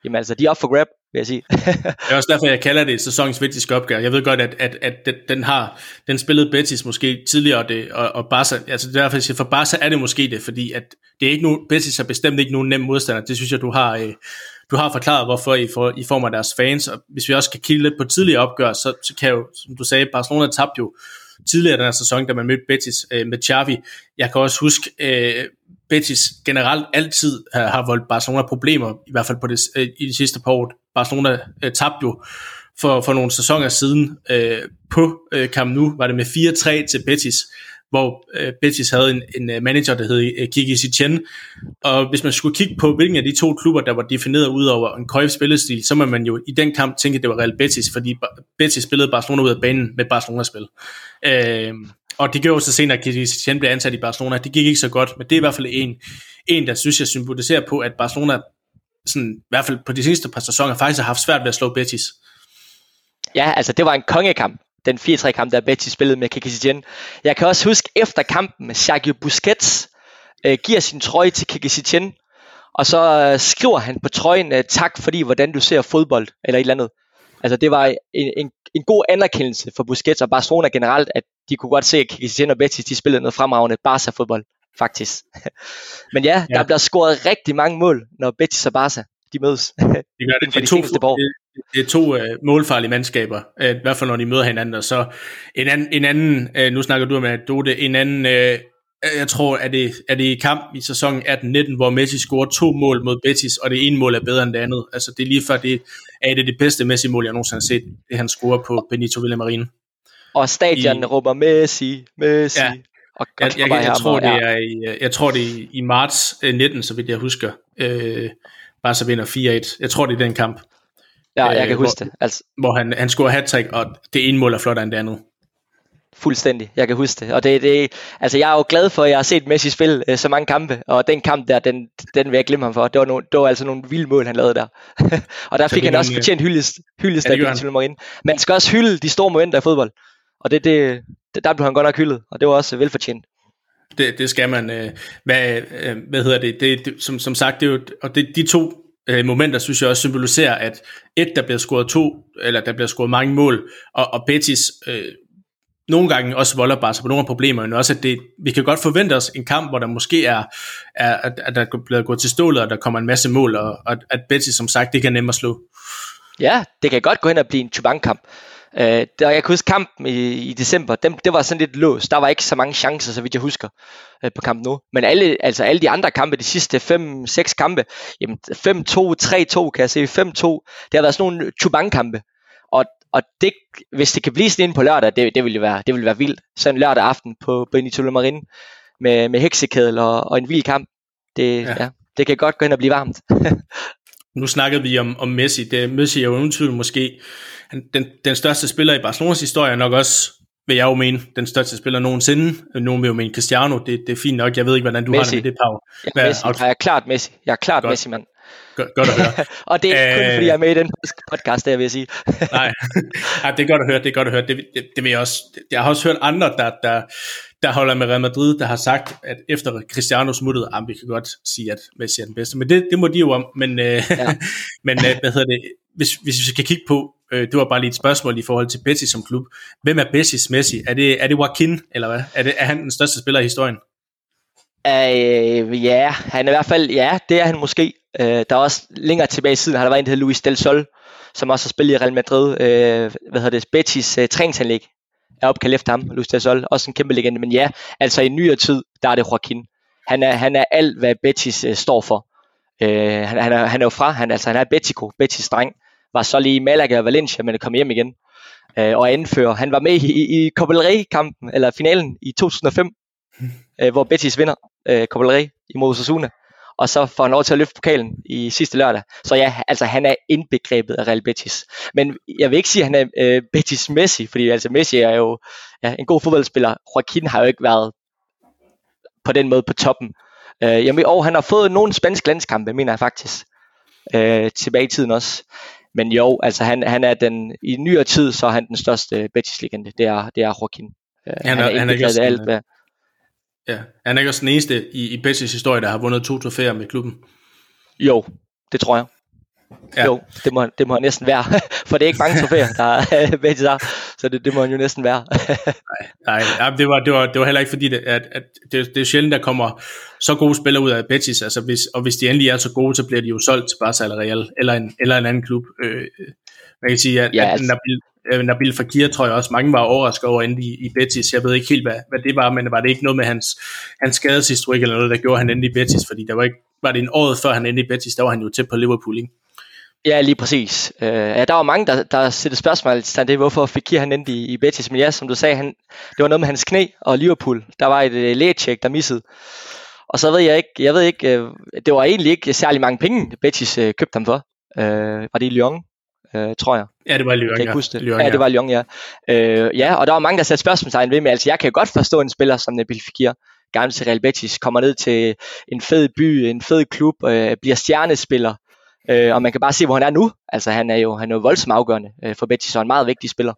jamen altså, de er op for grab, vil jeg sige. det er også derfor, jeg kalder det sæsonens vigtigste opgør. Jeg ved godt, at, at, at den har, den spillede Betis måske tidligere, og, det, og, og Barca, altså derfor, jeg siger, for Barca er det måske det, fordi at det er ikke nu, Betis er bestemt ikke nogen nem modstander. Det synes jeg, du har, øh, du har forklaret, hvorfor i, for, i form af deres fans, og hvis vi også kan kigge lidt på tidligere opgør, så, så kan jo, som du sagde, Barcelona tabte jo tidligere den her sæson, da man mødte Betis øh, med Xavi. Jeg kan også huske, øh, Betis generelt altid har, har voldt Barcelona problemer, i hvert fald på det, øh, i de sidste par år. Barcelona øh, tabte jo for, for nogle sæsoner siden øh, på øh, Camp Nou, var det med 4-3 til Betis hvor øh, Betis havde en, en øh, manager, der hed øh, Kiki Sitchen. Og hvis man skulle kigge på, hvilken af de to klubber, der var defineret ud over en køjf spillestil, så må man jo i den kamp tænke, at det var Real Betis, fordi Betis spillede Barcelona ud af banen med Barcelona-spil. Øh, og det gjorde så senere, at Cristiano blev ansat i Barcelona. Det gik ikke så godt, men det er i hvert fald en, en der synes jeg symboliserer på, at Barcelona sådan, i hvert fald på de seneste par sæsoner faktisk har haft svært ved at slå Betis. Ja, altså det var en kongekamp den 4-3 kamp, der Betis spillede med Kike Setien. Jeg kan også huske efter kampen, Sergio Busquets øh, giver sin trøje til Kike Setien, og så øh, skriver han på trøjen, øh, tak fordi hvordan du ser fodbold, eller et eller andet. Altså det var en, en, en god anerkendelse for Busquets og Barcelona generelt, at de kunne godt se, at og Betis, de spillede noget fremragende Barca-fodbold, faktisk. Men ja, ja, der bliver scoret rigtig mange mål, når Betis og Barca, de mødes. Det gør det. Det er, to, det, det er to uh, målfarlige mandskaber, uh, i hvert fald når de møder hinanden, og så en anden, en anden uh, nu snakker du med Dode, en anden, uh, jeg tror, at det, er det i kamp i sæsonen 18-19, hvor Messi scorer to mål mod Betis, og det ene mål er bedre end det andet. Altså det er lige før, det er det, det bedste Messi-mål, jeg nogensinde har set, det han scorer på Benito Villamarin. Og stadion I, råber Messi, Messi. Ja, og jeg, jeg, jeg, jeg, tror, det er i, jeg tror, det er i, i marts 19, så vidt jeg husker. Øh, bare så vinder 4-1. Jeg tror, det er den kamp. Ja, jeg kan øh, huske hvor, det. Altså, hvor han, han scorer hat og det ene mål er flottere end det andet. Fuldstændig, jeg kan huske det. Og det, det, altså jeg er jo glad for, at jeg har set Messi spille øh, så mange kampe, og den kamp der, den, den vil jeg glemme ham for. Det var, no, det var altså nogle vilde mål, han lavede der. og der fik han også fortjent hyldest, hyldest ja, af Marin. Man skal også hylde de store momenter i fodbold. Og det, det, det, der blev han godt nok hyldet, og det var også velfortjent. Det, det skal man. Øh, hvad, øh, hvad hedder det? det, det som, som sagt, det er jo, og det, de to øh, momenter, synes jeg også symboliserer, at et, der bliver scoret to, eller der bliver scoret mange mål, og, og Betis øh, nogle gange også volder bare sig på nogle af problemerne, men også at det, vi kan godt forvente os en kamp, hvor der måske er, er at, at der bliver gået til stålet, og der kommer en masse mål, og, og at Betis som sagt, det kan nemmere slå. Ja, det kan godt gå hen og blive en Chubank-kamp. Øh, der, jeg kan huske kampen i, i december, dem, det var sådan lidt låst. Der var ikke så mange chancer, så vidt jeg husker, øh, på kampen nu. Men alle, altså alle de andre kampe, de sidste 5-6 kampe, jamen 5-2, 3-2 kan jeg se, 5-2, det har været sådan nogle Chubank-kampe. Og, og det, hvis det kan blive sådan på lørdag, det, det, ville være, det ville være vildt. Sådan en lørdag aften på Benito Marin med, med heksekedel og, og en vild kamp. Det, ja. Ja, det kan godt gå hen og blive varmt. nu snakkede vi om, om Messi. Det, Messi er jo uden tvivl måske han, den, den største spiller i Barcelonas historie nok også, vil jeg jo mene, den største spiller nogensinde. Nogen vil jo mene Cristiano, det, det er fint nok. Jeg ved ikke, hvordan du Messi. har det med det, Pau. Ja, Messi. Jeg er klart Messi. Jeg er klart Godt. Messi, mand. Godt, godt at høre. og det er kun Æh, fordi, jeg er med i den podcast, der vil jeg sige. nej, ja, det er godt at høre, det er godt at høre. Det, det, det vil jeg også, jeg har også hørt andre, der, der, der holder med Real Madrid, der har sagt, at efter Cristiano smuttede, ah, vi kan godt sige, at Messi er den bedste. Men det, det må de jo om. Men, øh, ja. men øh, hvad hedder det, hvis, hvis vi skal kigge på, øh, det var bare lige et spørgsmål i forhold til Betis som klub. Hvem er Betis Messi? Er det, er det Joaquin, eller hvad? Er, det, er han den største spiller i historien? Uh, ja, han er i hvert fald, ja, det er han måske. Uh, der er også længere tilbage i siden, har der været en, der hedder Luis Del Sol, som også har spillet i Real Madrid. Uh, hvad hedder det? Betis uh, træningsanlæg er opkaldt efter ham, Luis Del Sol. Også en kæmpe legende. Men ja, altså i nyere tid, der er det Joaquin. Han er, han er alt, hvad Betis uh, står for. Uh, han, han, er, han er jo fra, han, altså, han er Betico, Betis dreng var så lige i Malaga og Valencia, men kom hjem igen øh, og anfører. Han var med i, i, i Copa del Rey-kampen, eller finalen i 2005, øh, hvor Betis vinder øh, Copa imod Osasuna. Og så får han lov til at løfte pokalen i sidste lørdag. Så ja, altså han er indbegrebet af Real Betis. Men jeg vil ikke sige, at han er øh, Betis Messi, fordi altså Messi er jo ja, en god fodboldspiller. Joaquin har jo ikke været på den måde på toppen. Øh, jamen, og han har fået nogle spanske landskampe, mener jeg faktisk. Øh, tilbage i tiden også. Men jo, altså han, han er den, i nyere tid, så er han den største Betis-legende. Det er, det er Joaquin. Uh, han, er, han er, han er alt, hvad... Ja, han er ikke også den eneste i, i Betis historie, der har vundet to trofæer med klubben. Jo, det tror jeg. Ja. Jo, det må, det må han næsten være, for det er ikke mange trofæer, der er Betis har, så det, det må han jo næsten være. nej, nej det, var, det, var, det var heller ikke fordi, det, at, at det, det er sjældent, der kommer så gode spillere ud af Betis, altså hvis, og hvis de endelig er så gode, så bliver de jo solgt til Barca eller Real, eller en, eller en anden klub. Øh, man kan sige, at, ja, altså. at Nabil, øh, Nabil Fakir, tror jeg også, mange var overrasket over endte i, i Betis. Jeg ved ikke helt, hvad, hvad det var, men var det ikke noget med hans, hans skadeshistorik eller noget, der gjorde han endte i Betis, fordi der var ikke, var det en år før han endte i Betis, der var han jo tæt på Liverpool, ikke? Ja, lige præcis. Uh, ja, der var mange, der, der sætter spørgsmål til det, hvorfor Fekir han endte i, i Betis. Men ja, som du sagde, han, det var noget med hans knæ og Liverpool. Der var et øh, uh, lægecheck, der missede. Og så ved jeg ikke, jeg ved ikke, uh, det var egentlig ikke særlig mange penge, Betis uh, købte ham for. Uh, var det i Lyon? Øh, tror jeg. Ja, det var Lyon, Kan ja. huske det? Lyon, ja, det var Lyon, ja. Øh, ja, og der var mange, der satte spørgsmålstegn ved, men altså, jeg kan godt forstå en spiller som Nabil Fekir, gerne til Real Betis, kommer ned til en fed by, en fed klub, øh, bliver stjernespiller, øh, og man kan bare se, hvor han er nu. Altså, han er jo, han er jo voldsomt afgørende øh, for Betis, og en meget vigtig spiller.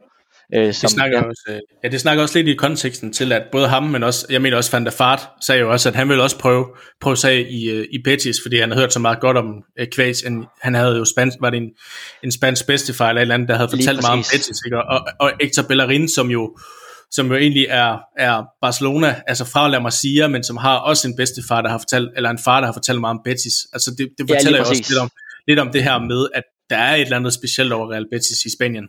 Øh, det, snakker ja. også, øh, ja, det snakker også lidt i konteksten til, at både ham, men også, jeg mener også Van der Fart, sagde jo også, at han ville også prøve, prøve sig i, øh, i Betis, fordi han havde hørt så meget godt om uh, Kvæs. Han havde jo spansk, var det en, en spansk bedstefar eller et eller andet, der havde fortalt meget om Betis, ikke? Og, og, og Hector Bellerin, som jo som jo egentlig er, er Barcelona, altså fra La Masia, men som har også en bedstefar, der har fortalt, eller en far, der har fortalt meget om Betis. Altså det, det fortæller ja, jo også lidt om, lidt om det her med, at der er et eller andet specielt over Real Betis i Spanien.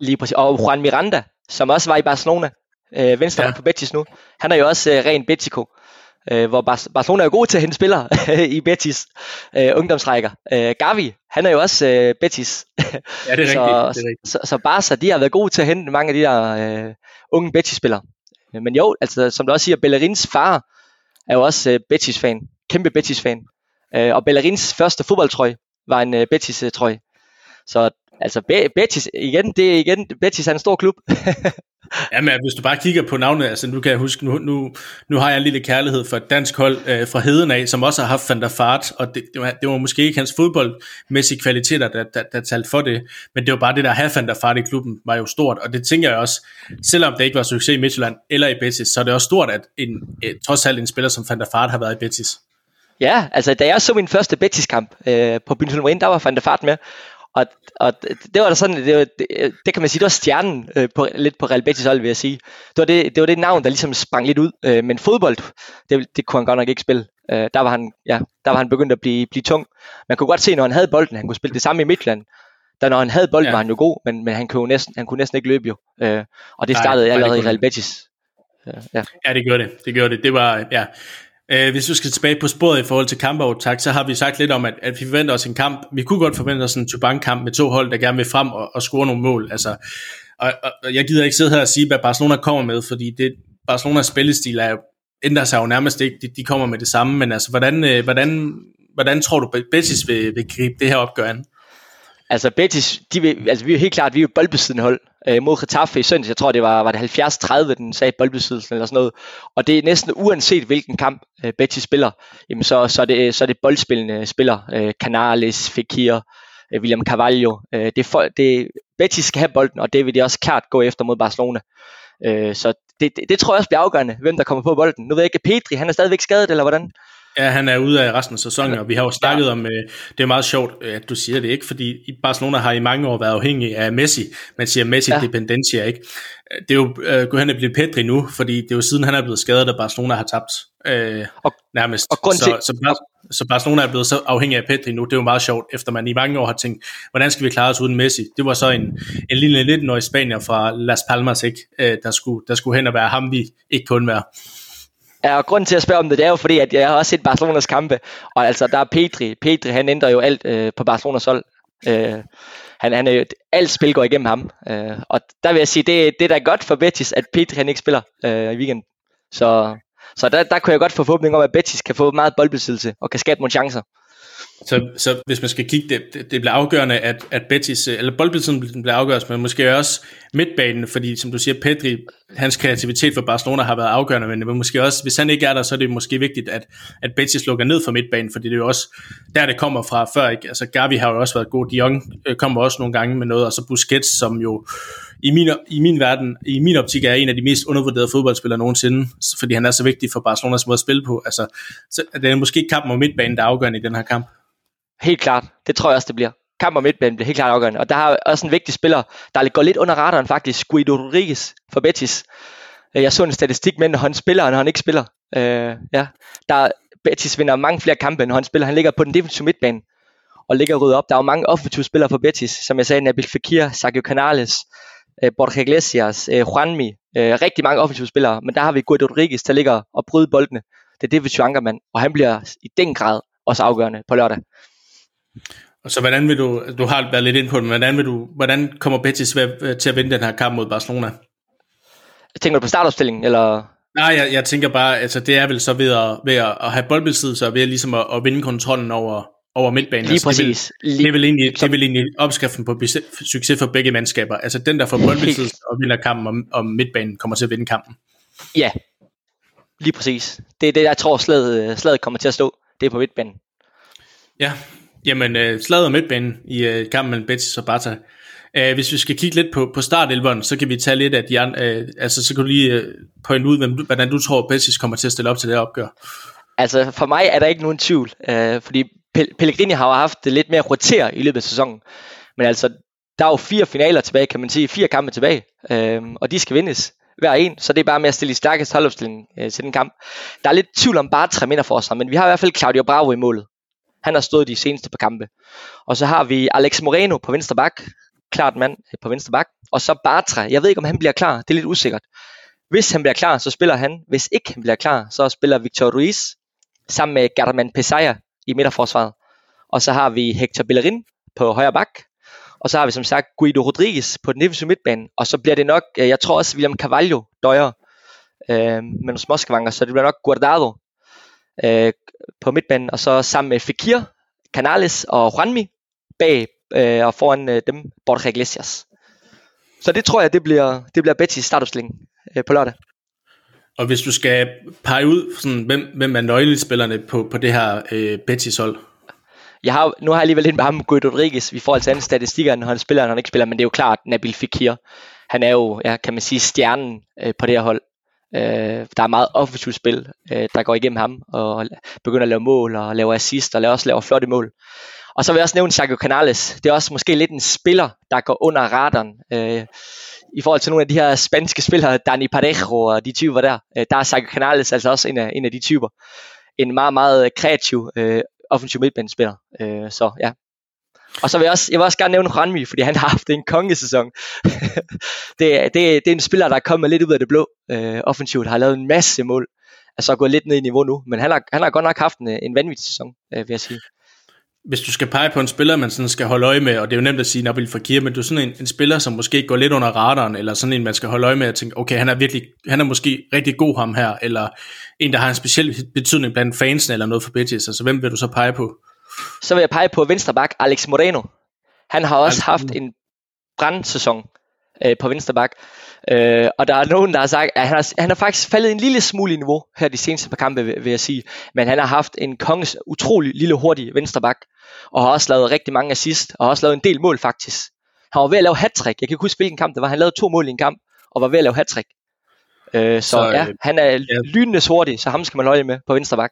Lige præcis. Og Juan Miranda, som også var i Barcelona, øh, venstre ja. på Betis nu, han er jo også øh, ren Betico, øh, hvor Bar- Barcelona er god til at hente spillere i Betis øh, ungdomsrækker. Øh, Gavi, han er jo også øh, Betis. Ja, det er rigtigt. så, det er rigtigt. Så, så Barca, de har været gode til at hente mange af de der øh, unge Betis-spillere. Men jo, altså som du også siger, Bellerins far er jo også øh, Betis-fan. Kæmpe Betis-fan. Øh, og Bellerins første fodboldtrøje var en øh, Betis-trøje. Så altså Be- Betis, igen, det er igen, Betis er en stor klub. ja, men hvis du bare kigger på navnet, altså nu kan jeg huske, nu, nu, nu har jeg en lille kærlighed for et dansk hold øh, fra Heden af, som også har haft Van der Fart, og det, det, var, det var måske ikke hans fodboldmæssige kvaliteter, der, der, der talte for det, men det var bare det der have Van der Fart i klubben, var jo stort, og det tænker jeg også, selvom det ikke var succes i Midtjylland eller i Betis, så er det også stort, at en, et, trods alt en spiller som Van der Fart har været i Betis. Ja, altså da jeg så min første Betis-kamp øh, på Bynholm der var Van der Fart med, og, og det var da sådan, det, var, det, det kan man sige, det var stjernen øh, på, lidt på Real Betis hold, vil jeg sige. Det var det, det var det navn, der ligesom sprang lidt ud. Øh, men fodbold, det, det kunne han godt nok ikke spille. Øh, der, var han, ja, der var han begyndt at blive, blive tung. Man kunne godt se, når han havde bolden, han kunne spille det samme i Midtland. Da når han havde bolden, ja. var han jo god, men, men han, kunne næsten, han kunne næsten ikke løbe jo. Øh, og det startede nej, allerede i Real Betis. Øh, ja. ja, det gjorde det. Det gjorde det. Det var, ja, Uh, hvis vi skal tilbage på sporet i forhold til kampovertag, så har vi sagt lidt om, at, at vi forventer os en kamp. Vi kunne godt forvente os en Tubank-kamp med to hold, der gerne vil frem og, og score nogle mål. Altså, og, og, og jeg gider ikke sidde her og sige, hvad Barcelona kommer med, fordi det, Barcelonas spillestil er ændrer sig jo nærmest ikke. De, de kommer med det samme, men altså, hvordan, øh, hvordan, hvordan tror du, Betis vil, vil gribe det her opgør an? Altså Betis, de vil, altså vi er helt klart, vi er jo boldbesiddende hold øh, mod Getafe i søndags. Jeg tror, det var, var det 70-30, den sagde boldbesiddelsen eller sådan noget. Og det er næsten uanset hvilken kamp øh, Betis spiller, jamen så, så, er det, så er det boldspillende spiller. Øh, Canales, Fekir, øh, William Carvalho. Øh, det, er det, Betis skal have bolden, og det vil de også klart gå efter mod Barcelona. Øh, så det, det, det tror jeg også bliver afgørende, hvem der kommer på bolden. Nu ved jeg ikke, Petri, han er stadigvæk skadet, eller hvordan? Ja, han er ude af resten af sæsonen, og vi har jo snakket ja. om, øh, det er meget sjovt, øh, at du siger det ikke, fordi Barcelona har i mange år været afhængig af Messi. Man siger Messi ja. dependencia, ikke? Det er jo øh, gået hen at blive Pedri nu, fordi det er jo siden han er blevet skadet, at Barcelona har tabt øh, og, nærmest. Og så, til... så, så Barcelona er blevet så afhængig af Pedri nu, det er jo meget sjovt, efter man i mange år har tænkt, hvordan skal vi klare os uden Messi? Det var så en, en lille 19-årig spanier fra Las Palmas, ikke? Øh, der, skulle, der skulle hen og være ham, vi ikke kunne være. Ja, og grunden til at spørge om det, det er jo fordi, at jeg har også set Barcelonas kampe, og altså der er Pedri. Pedri, han ændrer jo alt øh, på Barcelonas hold. Øh, han, han er jo, alt spil går igennem ham. Øh, og der vil jeg sige, det, det er da godt for Betis, at Pedri han ikke spiller øh, i weekenden. Så, så der, der kunne jeg godt få forhåbning om, at Betis kan få meget boldbesiddelse og kan skabe nogle chancer. Så, så hvis man skal kigge, det, det, det bliver afgørende, at, at Betis, øh, eller boldbesiddelsen bliver afgørende, men måske også midtbanen, fordi som du siger, Pedri, hans kreativitet for Barcelona har været afgørende, men måske også, hvis han ikke er der, så er det måske vigtigt, at, at Betis lukker ned for midtbanen, fordi det er jo også der, det kommer fra før. Ikke? Altså Gavi har jo også været god, Dion Jong øh, kommer også nogle gange med noget, og så Busquets, som jo i min, i min verden, i min optik er en af de mest undervurderede fodboldspillere nogensinde, fordi han er så vigtig for Barcelonas måde at spille på. Altså, så det er måske kampen om midtbanen, der er afgørende i den her kamp. Helt klart. Det tror jeg også, det bliver. Kamp om midtbanen bliver helt klart afgørende. Og der har også en vigtig spiller, der går lidt under radaren faktisk, Guido Rodriguez for Betis. Øh, jeg så en statistik med, når han spiller, og når han ikke spiller. Øh, ja. Der, Betis vinder mange flere kampe, når han spiller. Han ligger på den defensive midtbane og ligger ryddet op. Der er jo mange offensive spillere for Betis, som jeg sagde, Nabil Fekir, Sergio Canales, øh, Borja Iglesias, øh, Juanmi, øh, rigtig mange offensive spillere, men der har vi Guido Rodriguez, der ligger og bryder boldene. Det er defensive ankermand, og han bliver i den grad også afgørende på lørdag. Og så hvordan vil du, du har været lidt ind på det, men hvordan, vil du, hvordan kommer Betis til at vinde den her kamp mod Barcelona? Tænker du på startopstillingen, eller? Nej, jeg, jeg tænker bare, altså det er vel så ved at, ved at, at have boldbesiddelse og ved at, ligesom at, at vinde kontrollen over, over midtbanen. Lige altså, præcis. Det vil, det, vil egentlig, det vil egentlig opskriften på succes for begge mandskaber. Altså den, der får boldbesiddelse og vinder kampen om, om midtbanen, kommer til at vinde kampen. Ja, lige præcis. Det er det, jeg tror, slaget, slaget kommer til at stå. Det er på midtbanen. Ja, jamen uh, slaget om midtbanen i uh, kampen mellem Betis og Barca. Uh, hvis vi skal kigge lidt på, på startelveren, så kan vi tage lidt af de andre, altså så kan du lige uh, pointe ud, hvem, hvordan du tror, Betis kommer til at stille op til det opgør. Altså for mig er der ikke nogen tvivl, uh, fordi Pellegrini har jo haft det lidt mere rotere i løbet af sæsonen. Men altså, der er jo fire finaler tilbage, kan man sige, fire kampe tilbage, uh, og de skal vindes hver en, så det er bare med at stille i stærkest holdopstilling øh, til den kamp. Der er lidt tvivl om bare tre for sig, men vi har i hvert fald Claudio Bravo i målet. Han har stået de seneste par kampe. Og så har vi Alex Moreno på venstre bak, klart mand øh, på venstre bak. Og så Bartra. Jeg ved ikke, om han bliver klar. Det er lidt usikkert. Hvis han bliver klar, så spiller han. Hvis ikke han bliver klar, så spiller Victor Ruiz sammen med German Pesaya i midterforsvaret. Og så har vi Hector Bellerin på højre bak. Og så har vi som sagt Guido Rodriguez på den defensive midtbane. Og så bliver det nok, øh, jeg tror også William Carvalho døjer øh, med nogle småskavanger, så det bliver nok Guardado øh, på midtbanen. Og så sammen med Fekir, Canales og Juanmi bag øh, og foran øh, dem Borja Iglesias. Så det tror jeg, det bliver, det bliver Betis startopstilling øh, på lørdag. Og hvis du skal pege ud, sådan, hvem, hvem er nøglespillerne på, på det her øh, Betis-hold? Jeg har, nu har jeg alligevel lidt med ham, Guido Rodriguez, vi får altså andre statistikker, når han spiller, når han ikke spiller, men det er jo klart, Nabil Fekir, han er jo, ja, kan man sige, stjernen øh, på det her hold. Øh, der er meget offensivt spil, øh, der går igennem ham, og begynder at lave mål, og lave assist, og også laver flotte mål. Og så vil jeg også nævne Sergio Canales. Det er også måske lidt en spiller, der går under radaren. Øh, i forhold til nogle af de her spanske spillere, Dani Parejo og de typer der, øh, der er Sergio Canales altså også en af, en af de typer. En meget, meget øh, kreativ øh, offensiv midtbanespiller. Øh, så ja. Og så vil jeg også, jeg vil også gerne nævne Ranmi, fordi han har haft en kongesæson. det, det, det er en spiller, der er kommet lidt ud af det blå øh, offensivt, har lavet en masse mål. Altså gået lidt ned i niveau nu, men han har, han har godt nok haft en, en vanvittig sæson, øh, vil jeg sige hvis du skal pege på en spiller, man sådan skal holde øje med, og det er jo nemt at sige Nabil Fakir, men du er sådan en, en spiller, som måske går lidt under radaren, eller sådan en, man skal holde øje med og tænke, okay, han er virkelig, han er måske rigtig god ham her, eller en, der har en speciel betydning blandt fansen, eller noget for Betis, altså hvem vil du så pege på? Så vil jeg pege på venstre bak, Alex Moreno. Han har også haft en brandsæson øh, på venstre bak. Øh, og der er nogen, der har sagt, at han har, han har faktisk faldet en lille smule i niveau her de seneste par kampe, vil, vil jeg sige. Men han har haft en konges utrolig lille hurtig venstre bak og har også lavet rigtig mange assist, og har også lavet en del mål faktisk. Han var ved at lave hat Jeg kan ikke huske, hvilken kamp det var. Han lavede to mål i en kamp, og var ved at lave hat øh, så, så ja, han er ja. lynende hurtig, så ham skal man holde med på venstre bak.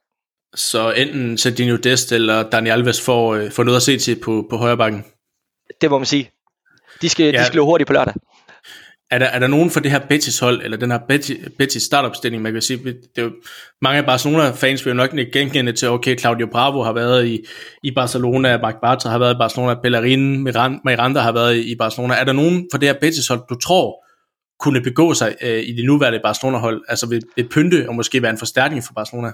Så enten Sedinho Dest eller Dani Alves får, øh, får noget at se til på, på højre bakken? Det må man sige. De skal, ja. de skal løbe hurtigt på lørdag. Er der, er der nogen for det her Betis hold, eller den her Betis, Betis startopstilling, man kan sige, det er jo, mange af Barcelona-fans vil jo nok ikke genkende til, okay, Claudio Bravo har været i, i Barcelona, Marc Bartra har været i Barcelona, Bellerin, Miranda har været i Barcelona. Er der nogen for det her Betis hold, du tror kunne begå sig øh, i det nuværende Barcelona-hold, altså ved, ved pynte og måske være en forstærkning for Barcelona?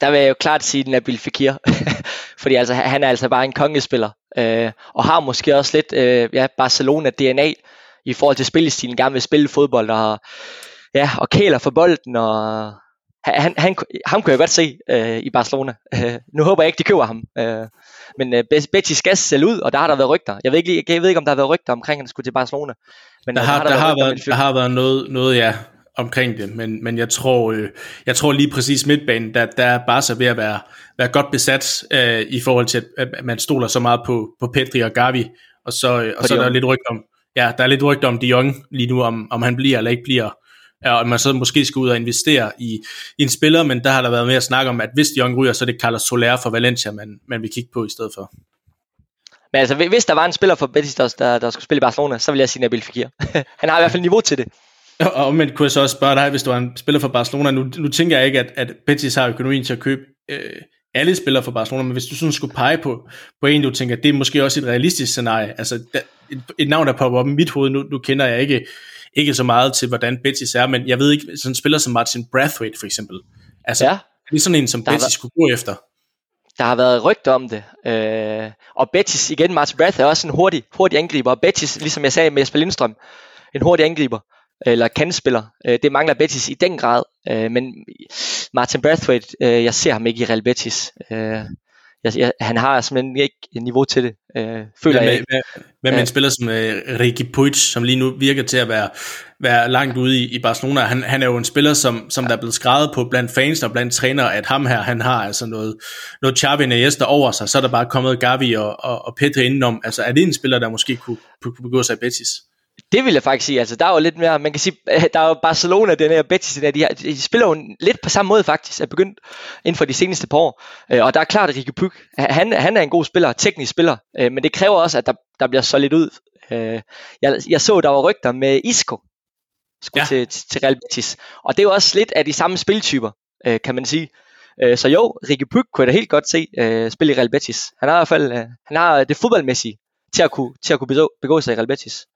Der vil jeg jo klart sige, at Nabil Fekir, fordi altså, han er altså bare en kongespiller, øh, og har måske også lidt øh, ja, Barcelona-DNA, i forhold til spillestilen, gerne vil spille fodbold, og, ja, og kæler for bolden, og han, han, ham kunne jeg godt se øh, i Barcelona. Øh, nu håber jeg ikke, de køber ham. Øh, men øh, Betis skal sælge ud, og der har der været rygter. Jeg ved ikke, jeg ved ikke om der har været rygter omkring, at han skulle til Barcelona. Men der, øh, har, der, der, har, været, der har været noget, noget ja, omkring det, men, men jeg, tror, øh, jeg tror lige præcis midtbanen, der, der er Barca ved at være, være godt besat øh, i forhold til, at, man stoler så meget på, på Pedri og Gavi, og så, øh, og så er der lidt rygter om, ja, der er lidt rygter om De Jong lige nu, om, om han bliver eller ikke bliver, og man så måske skal ud og investere i, i en spiller, men der har der været mere at snakke om, at hvis De Jong ryger, så er det Carlos Soler for Valencia, man, man vil kigge på i stedet for. Men altså, hvis der var en spiller for Betis, der, der, der skulle spille i Barcelona, så vil jeg sige Nabil Fekir. han har i hvert fald niveau til det. Og men kunne jeg så også spørge dig, hvis du var en spiller for Barcelona, nu, nu tænker jeg ikke, at, at Betis har økonomien til at købe øh, alle spillere for Barcelona, men hvis du sådan skulle pege på, på en, du tænker, det er måske også et realistisk scenarie, altså der, et, et navn, der popper op i mit hoved, nu, nu kender jeg ikke, ikke så meget til, hvordan Betis er, men jeg ved ikke, sådan en spiller som Martin Brathwaite for eksempel, altså ja. det er sådan en, som der Betis været, skulle gå efter. Der har været rygter om det, øh, og Betis igen, Martin Brath er også en hurtig, hurtig angriber, og Betis, ligesom jeg sagde med Jesper Lindstrøm, en hurtig angriber, eller kandspiller. Øh, det mangler Betis i den grad, øh, men Martin Brathwaite, øh, jeg ser ham ikke i Real Betis. Øh, jeg, jeg, han har simpelthen ikke niveau til det, øh, føler hvad, jeg. Hvad, med en spiller som uh, Ricky Puig, som lige nu virker til at være, være langt ude i, i Barcelona? Han, han er jo en spiller, som, som der er blevet skrevet på blandt fans og blandt trænere, at ham her, han har altså noget, noget Xavi Iniesta over sig, så er der bare kommet Gavi og, og, og Pedri indenom. Altså er det en spiller, der måske kunne, kunne begå sig i Betis? Det vil jeg faktisk sige. Altså, der er jo lidt mere, man kan sige, der er jo Barcelona, den her Betis, den her, de, her, de spiller jo lidt på samme måde faktisk, er begyndt inden for de seneste par år. Øh, og der er klart, at Rikke Pyg, han, han er en god spiller, teknisk spiller, øh, men det kræver også, at der, der bliver så lidt ud. Øh, jeg, jeg så, der var rygter med Isco, skulle ja. til, til Real Betis. Og det er jo også lidt af de samme spiltyper, kan man sige. Så jo, Rikke Pyg kunne jeg da helt godt se spille i Real Betis. Han har i hvert fald han har det fodboldmæssige til at kunne, til at kunne begå, begå sig i Real Betis.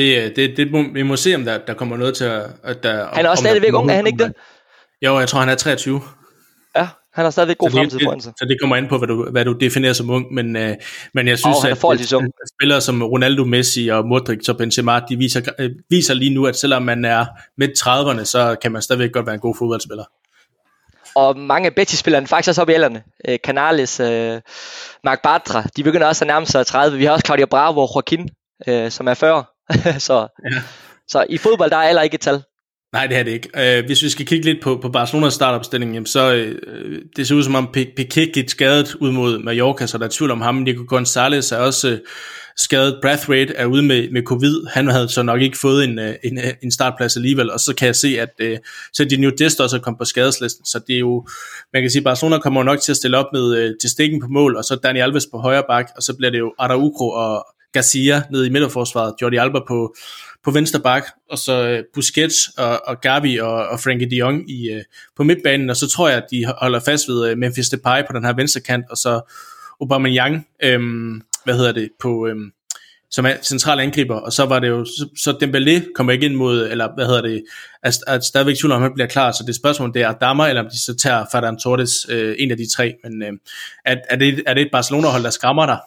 Det, det, det må, vi må se, om der, der kommer noget til at... at der, han er også stadigvæk ung, er han ikke det? Jo, jeg tror, han er 23. Ja, han har stadigvæk god fremtid foran sig. Så det kommer an på, hvad du, hvad du definerer som ung, men, øh, men jeg synes, oh, at, at, at spillere som Ronaldo, Messi og Modric og Benzema, de viser, øh, viser lige nu, at selvom man er midt 30'erne, så kan man stadigvæk godt være en god fodboldspiller. Og mange af Betis-spillerne faktisk også op i alderne. Øh, Canales, øh, Mark Bartra, de begynder også at nærme sig 30. Vi har også Claudio Bravo og Joaquin, øh, som er 40. så, ja. så i fodbold, der er heller ikke et tal. Nej, det er det ikke. Uh, hvis vi skal kigge lidt på, på Barcelonas startopstilling, jamen, så uh, det ser ud som om Piqué gik skadet ud mod Mallorca, så der er tvivl om ham. Nico Gonzalez er også uh, skadet. Brathwaite er ude med, med covid. Han havde så nok ikke fået en, uh, en, en startplads alligevel. Og så kan jeg se, at uh, så de New Dest også er kommet på skadeslisten. Så det er jo, man kan sige, Barcelona kommer nok til at stille op med uh, til stikken på mål, og så Dani Alves på højre bak, og så bliver det jo Araujo og Garcia nede i midterforsvaret, Jordi Alba på, på venstre bak, og så øh, Busquets og, og Gavi og, og Frankie de Jong i, øh, på midtbanen, og så tror jeg, at de holder fast ved øh, Memphis Depay på den her venstre kant, og så Aubameyang, øhm, hvad hedder det, på, øhm, som er central angriber, og så var det jo, så, så Dembélé kommer ikke ind mod, eller hvad hedder det, er, er stadigvæk tvivl om, han bliver klar, så det spørgsmål, det er Adama, eller om de så tager Ferran Torres, øh, en af de tre, men øh, er, er, det, er det et Barcelona-hold, der skræmmer dig?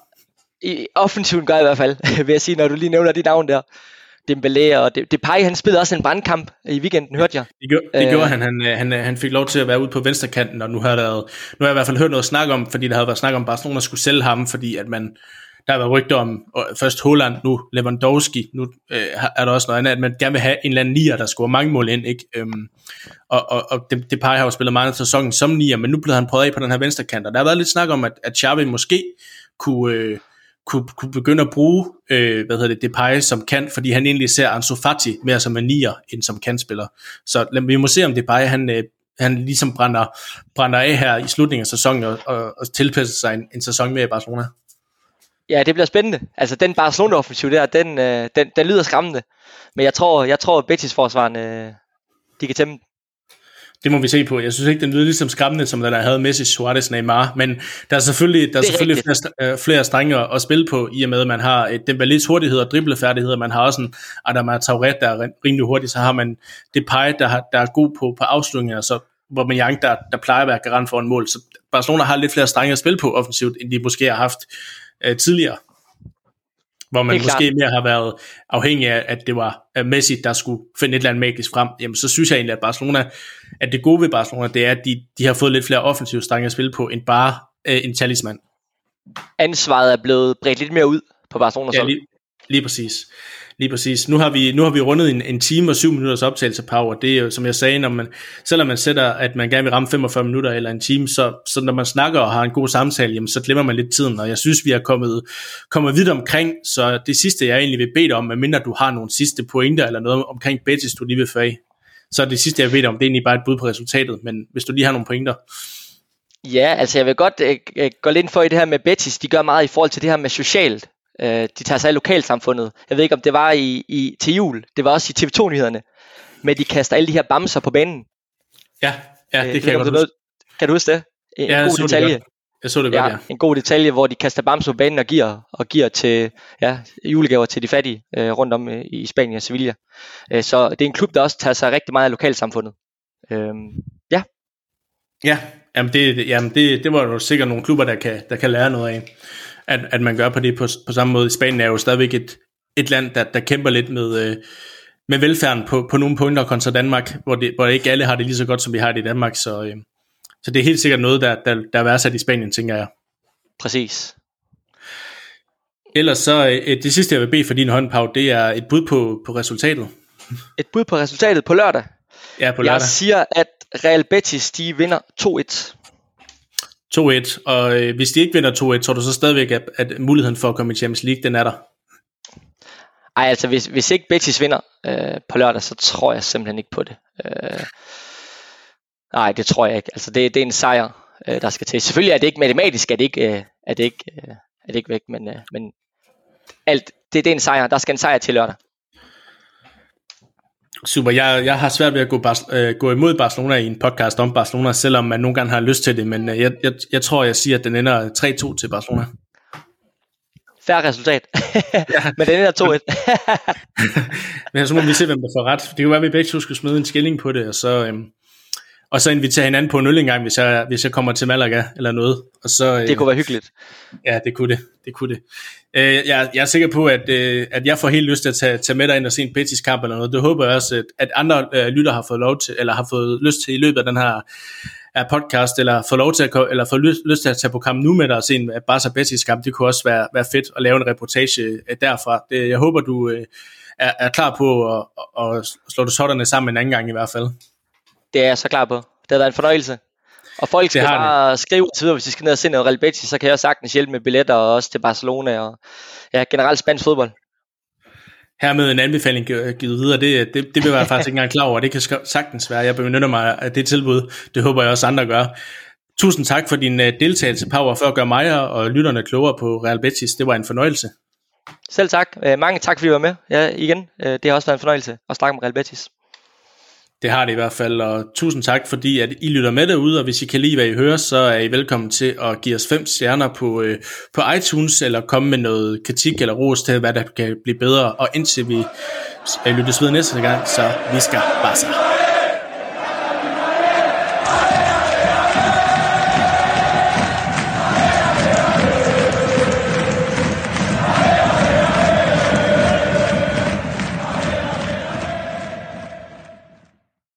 I offensiven gør i hvert fald, vil jeg sige, når du lige nævner de navn der. Dembélé og Depay, han spillede også en brandkamp i weekenden, hørte jeg. Det, gjorde, det gjorde øh. han. Han, han. Han fik lov til at være ude på venstrekanten, og nu har, der, nu har jeg i hvert fald hørt noget snak om, fordi der havde været snak om, Barcelona skulle sælge ham, fordi at man, der har været rygter om, først Holland, nu Lewandowski, nu øh, er der også noget andet, at man gerne vil have en eller anden nier, der scorer mange mål ind, ikke? Øhm, og, og, og Depay har jo spillet meget af sæsonen som nier, men nu blev han prøvet af på den her venstrekant, og der har været lidt snak om, at, at Xavi måske kunne, øh, kunne, kunne begynde at bruge øh, hvad hedder det, Depay som kan, fordi han egentlig ser Ansu Fati mere som en nier end som kantspiller. Så lad, vi må se, om Depay han, øh, han ligesom brænder, brænder af her i slutningen af sæsonen og, og, og tilpasser sig en, en sæson mere i Barcelona. Ja, det bliver spændende. Altså den Barcelona-offensiv der, den, øh, den, den lyder skræmmende. Men jeg tror, jeg tror at Betis-forsvaren, øh, de kan tæmme det må vi se på. Jeg synes ikke, den lyder ligesom skræmmende, som den der havde Messi, Suarez, Neymar, men der er selvfølgelig, der er, er selvfølgelig flere, øh, flere strenge at, spille på, i og med, at man har et Dembélés hurtighed og driblefærdigheder, man har også en Adama Tauret, der er rimelig hurtig, så har man Depay, der, har, der er god på, på afslutninger, så hvor man Young, der, der plejer at være garant for en mål. Så Barcelona har lidt flere strenge at spille på offensivt, end de måske har haft øh, tidligere hvor man måske klart. mere har været afhængig af, at det var Messi, der skulle finde et eller andet magisk frem, jamen så synes jeg egentlig, at Barcelona, at det gode ved Barcelona, det er, at de, de har fået lidt flere offensive strenge at spille på, end bare øh, en talisman. Ansvaret er blevet bredt lidt mere ud på Barcelona. Ja, lige, lige præcis. Lige præcis. Nu har vi, nu har vi rundet en, en time og syv minutters optagelse power. Det er jo, som jeg sagde, når man, selvom man sætter, at man gerne vil ramme 45 minutter eller en time, så, så når man snakker og har en god samtale, jamen, så glemmer man lidt tiden. Og jeg synes, vi er kommet, kommet vidt omkring. Så det sidste, jeg egentlig vil bede dig om, medmindre du har nogle sidste pointer eller noget omkring Betis, du lige vil fag, så det sidste, jeg ved om, det er egentlig bare et bud på resultatet. Men hvis du lige har nogle pointer. Ja, altså jeg vil godt øh, gå lidt ind for i det her med Betis. De gør meget i forhold til det her med socialt. Øh, de tager sig af lokalsamfundet. Jeg ved ikke, om det var i, i til jul. Det var også i TV2-nyhederne. Men de kaster alle de her bamser på banen. Ja, ja det, øh, kan jeg godt huske. Kan du huske det? En, ja, god detalje. Jeg så det godt, ja. ja. En god detalje, hvor de kaster bamser på banen og giver, og giver til ja, julegaver til de fattige øh, rundt om øh, i Spanien og Sevilla. Øh, så det er en klub, der også tager sig rigtig meget af lokalsamfundet. Øh, ja. Ja, jamen det, jamen det, det var jo sikkert nogle klubber, der kan, der kan lære noget af at, at man gør på det på, på samme måde. Spanien er jo stadigvæk et, et land, der, der kæmper lidt med, øh, med velfærden på, på nogle punkter kontra Danmark, hvor, det, hvor ikke alle har det lige så godt, som vi har det i Danmark. Så, øh, Så det er helt sikkert noget, der, der, der er værdsat i Spanien, tænker jeg. Præcis. Ellers så, øh, det sidste jeg vil bede for din hånd, Pau, det er et bud på, på resultatet. Et bud på resultatet på lørdag. Ja, på lørdag. Jeg siger, at Real Betis, de vinder 2-1. 2-1, og øh, hvis de ikke vinder 2-1, tror du så stadigvæk, at, at muligheden for at komme i Champions League, den er der? Ej, altså hvis, hvis ikke Betis vinder øh, på lørdag, så tror jeg simpelthen ikke på det. Øh, nej, det tror jeg ikke. Altså det, det er en sejr, øh, der skal til. Selvfølgelig er det ikke matematisk, at det ikke, øh, er det ikke, øh, er det ikke væk, men, øh, men alt, det, det er en sejr. Der skal en sejr til lørdag. Super, jeg, jeg har svært ved at gå, Bar- øh, gå imod Barcelona i en podcast om Barcelona, selvom man nogle gange har lyst til det, men øh, jeg, jeg, jeg tror, jeg siger, at den ender 3-2 til Barcelona. Færre resultat. ja. men den ender 2-1. men så må vi se, hvem der får ret. Det kan være, at vi begge to skal smide en skilling på det, og så, øhm, og så invitere hinanden på en øl engang, hvis jeg, hvis jeg kommer til Malaga eller noget. Og så, øh, det kunne være hyggeligt. Ja, det kunne det. det, kunne det. Øh, jeg, jeg er sikker på, at, øh, at jeg får helt lyst til at tage, tage med dig ind og se en Betis kamp eller noget. Det håber jeg også, at, at andre øh, lytter har fået lov til, eller har fået lyst til i løbet af den her af podcast, eller få lov til at, eller få lyst, lyst til at tage på kamp nu med dig og se en Barca Betis kamp. Det kunne også være, være fedt at lave en reportage øh, derfra. Det, jeg håber, du øh, er, er klar på at, at, slå det sådanne sammen en anden gang i hvert fald. Det er jeg så klar på. Det har været en fornøjelse. Og folk skal bare det. skrive til videre, hvis de skal ned og se noget Real Betis, så kan jeg sagtens hjælpe med billetter og også til Barcelona og ja, generelt spansk fodbold. Hermed en anbefaling givet videre, det, det, det vil jeg faktisk ikke engang klar over, det kan sagtens være, jeg benytter mig af det tilbud, det håber jeg også andre gør. Tusind tak for din øh, deltagelse, Power, for at gøre mig og lytterne klogere på Real Betis, det var en fornøjelse. Selv tak, øh, mange tak fordi I var med, ja igen, øh, det har også været en fornøjelse at snakke om Real Betis. Det har det i hvert fald, og tusind tak, fordi at I lytter med derude, og hvis I kan lide, hvad I hører, så er I velkommen til at give os fem stjerner på, øh, på iTunes, eller komme med noget kritik eller ros til, hvad der kan blive bedre, og indtil vi øh, lyttes ved næste gang, så vi skal bare så.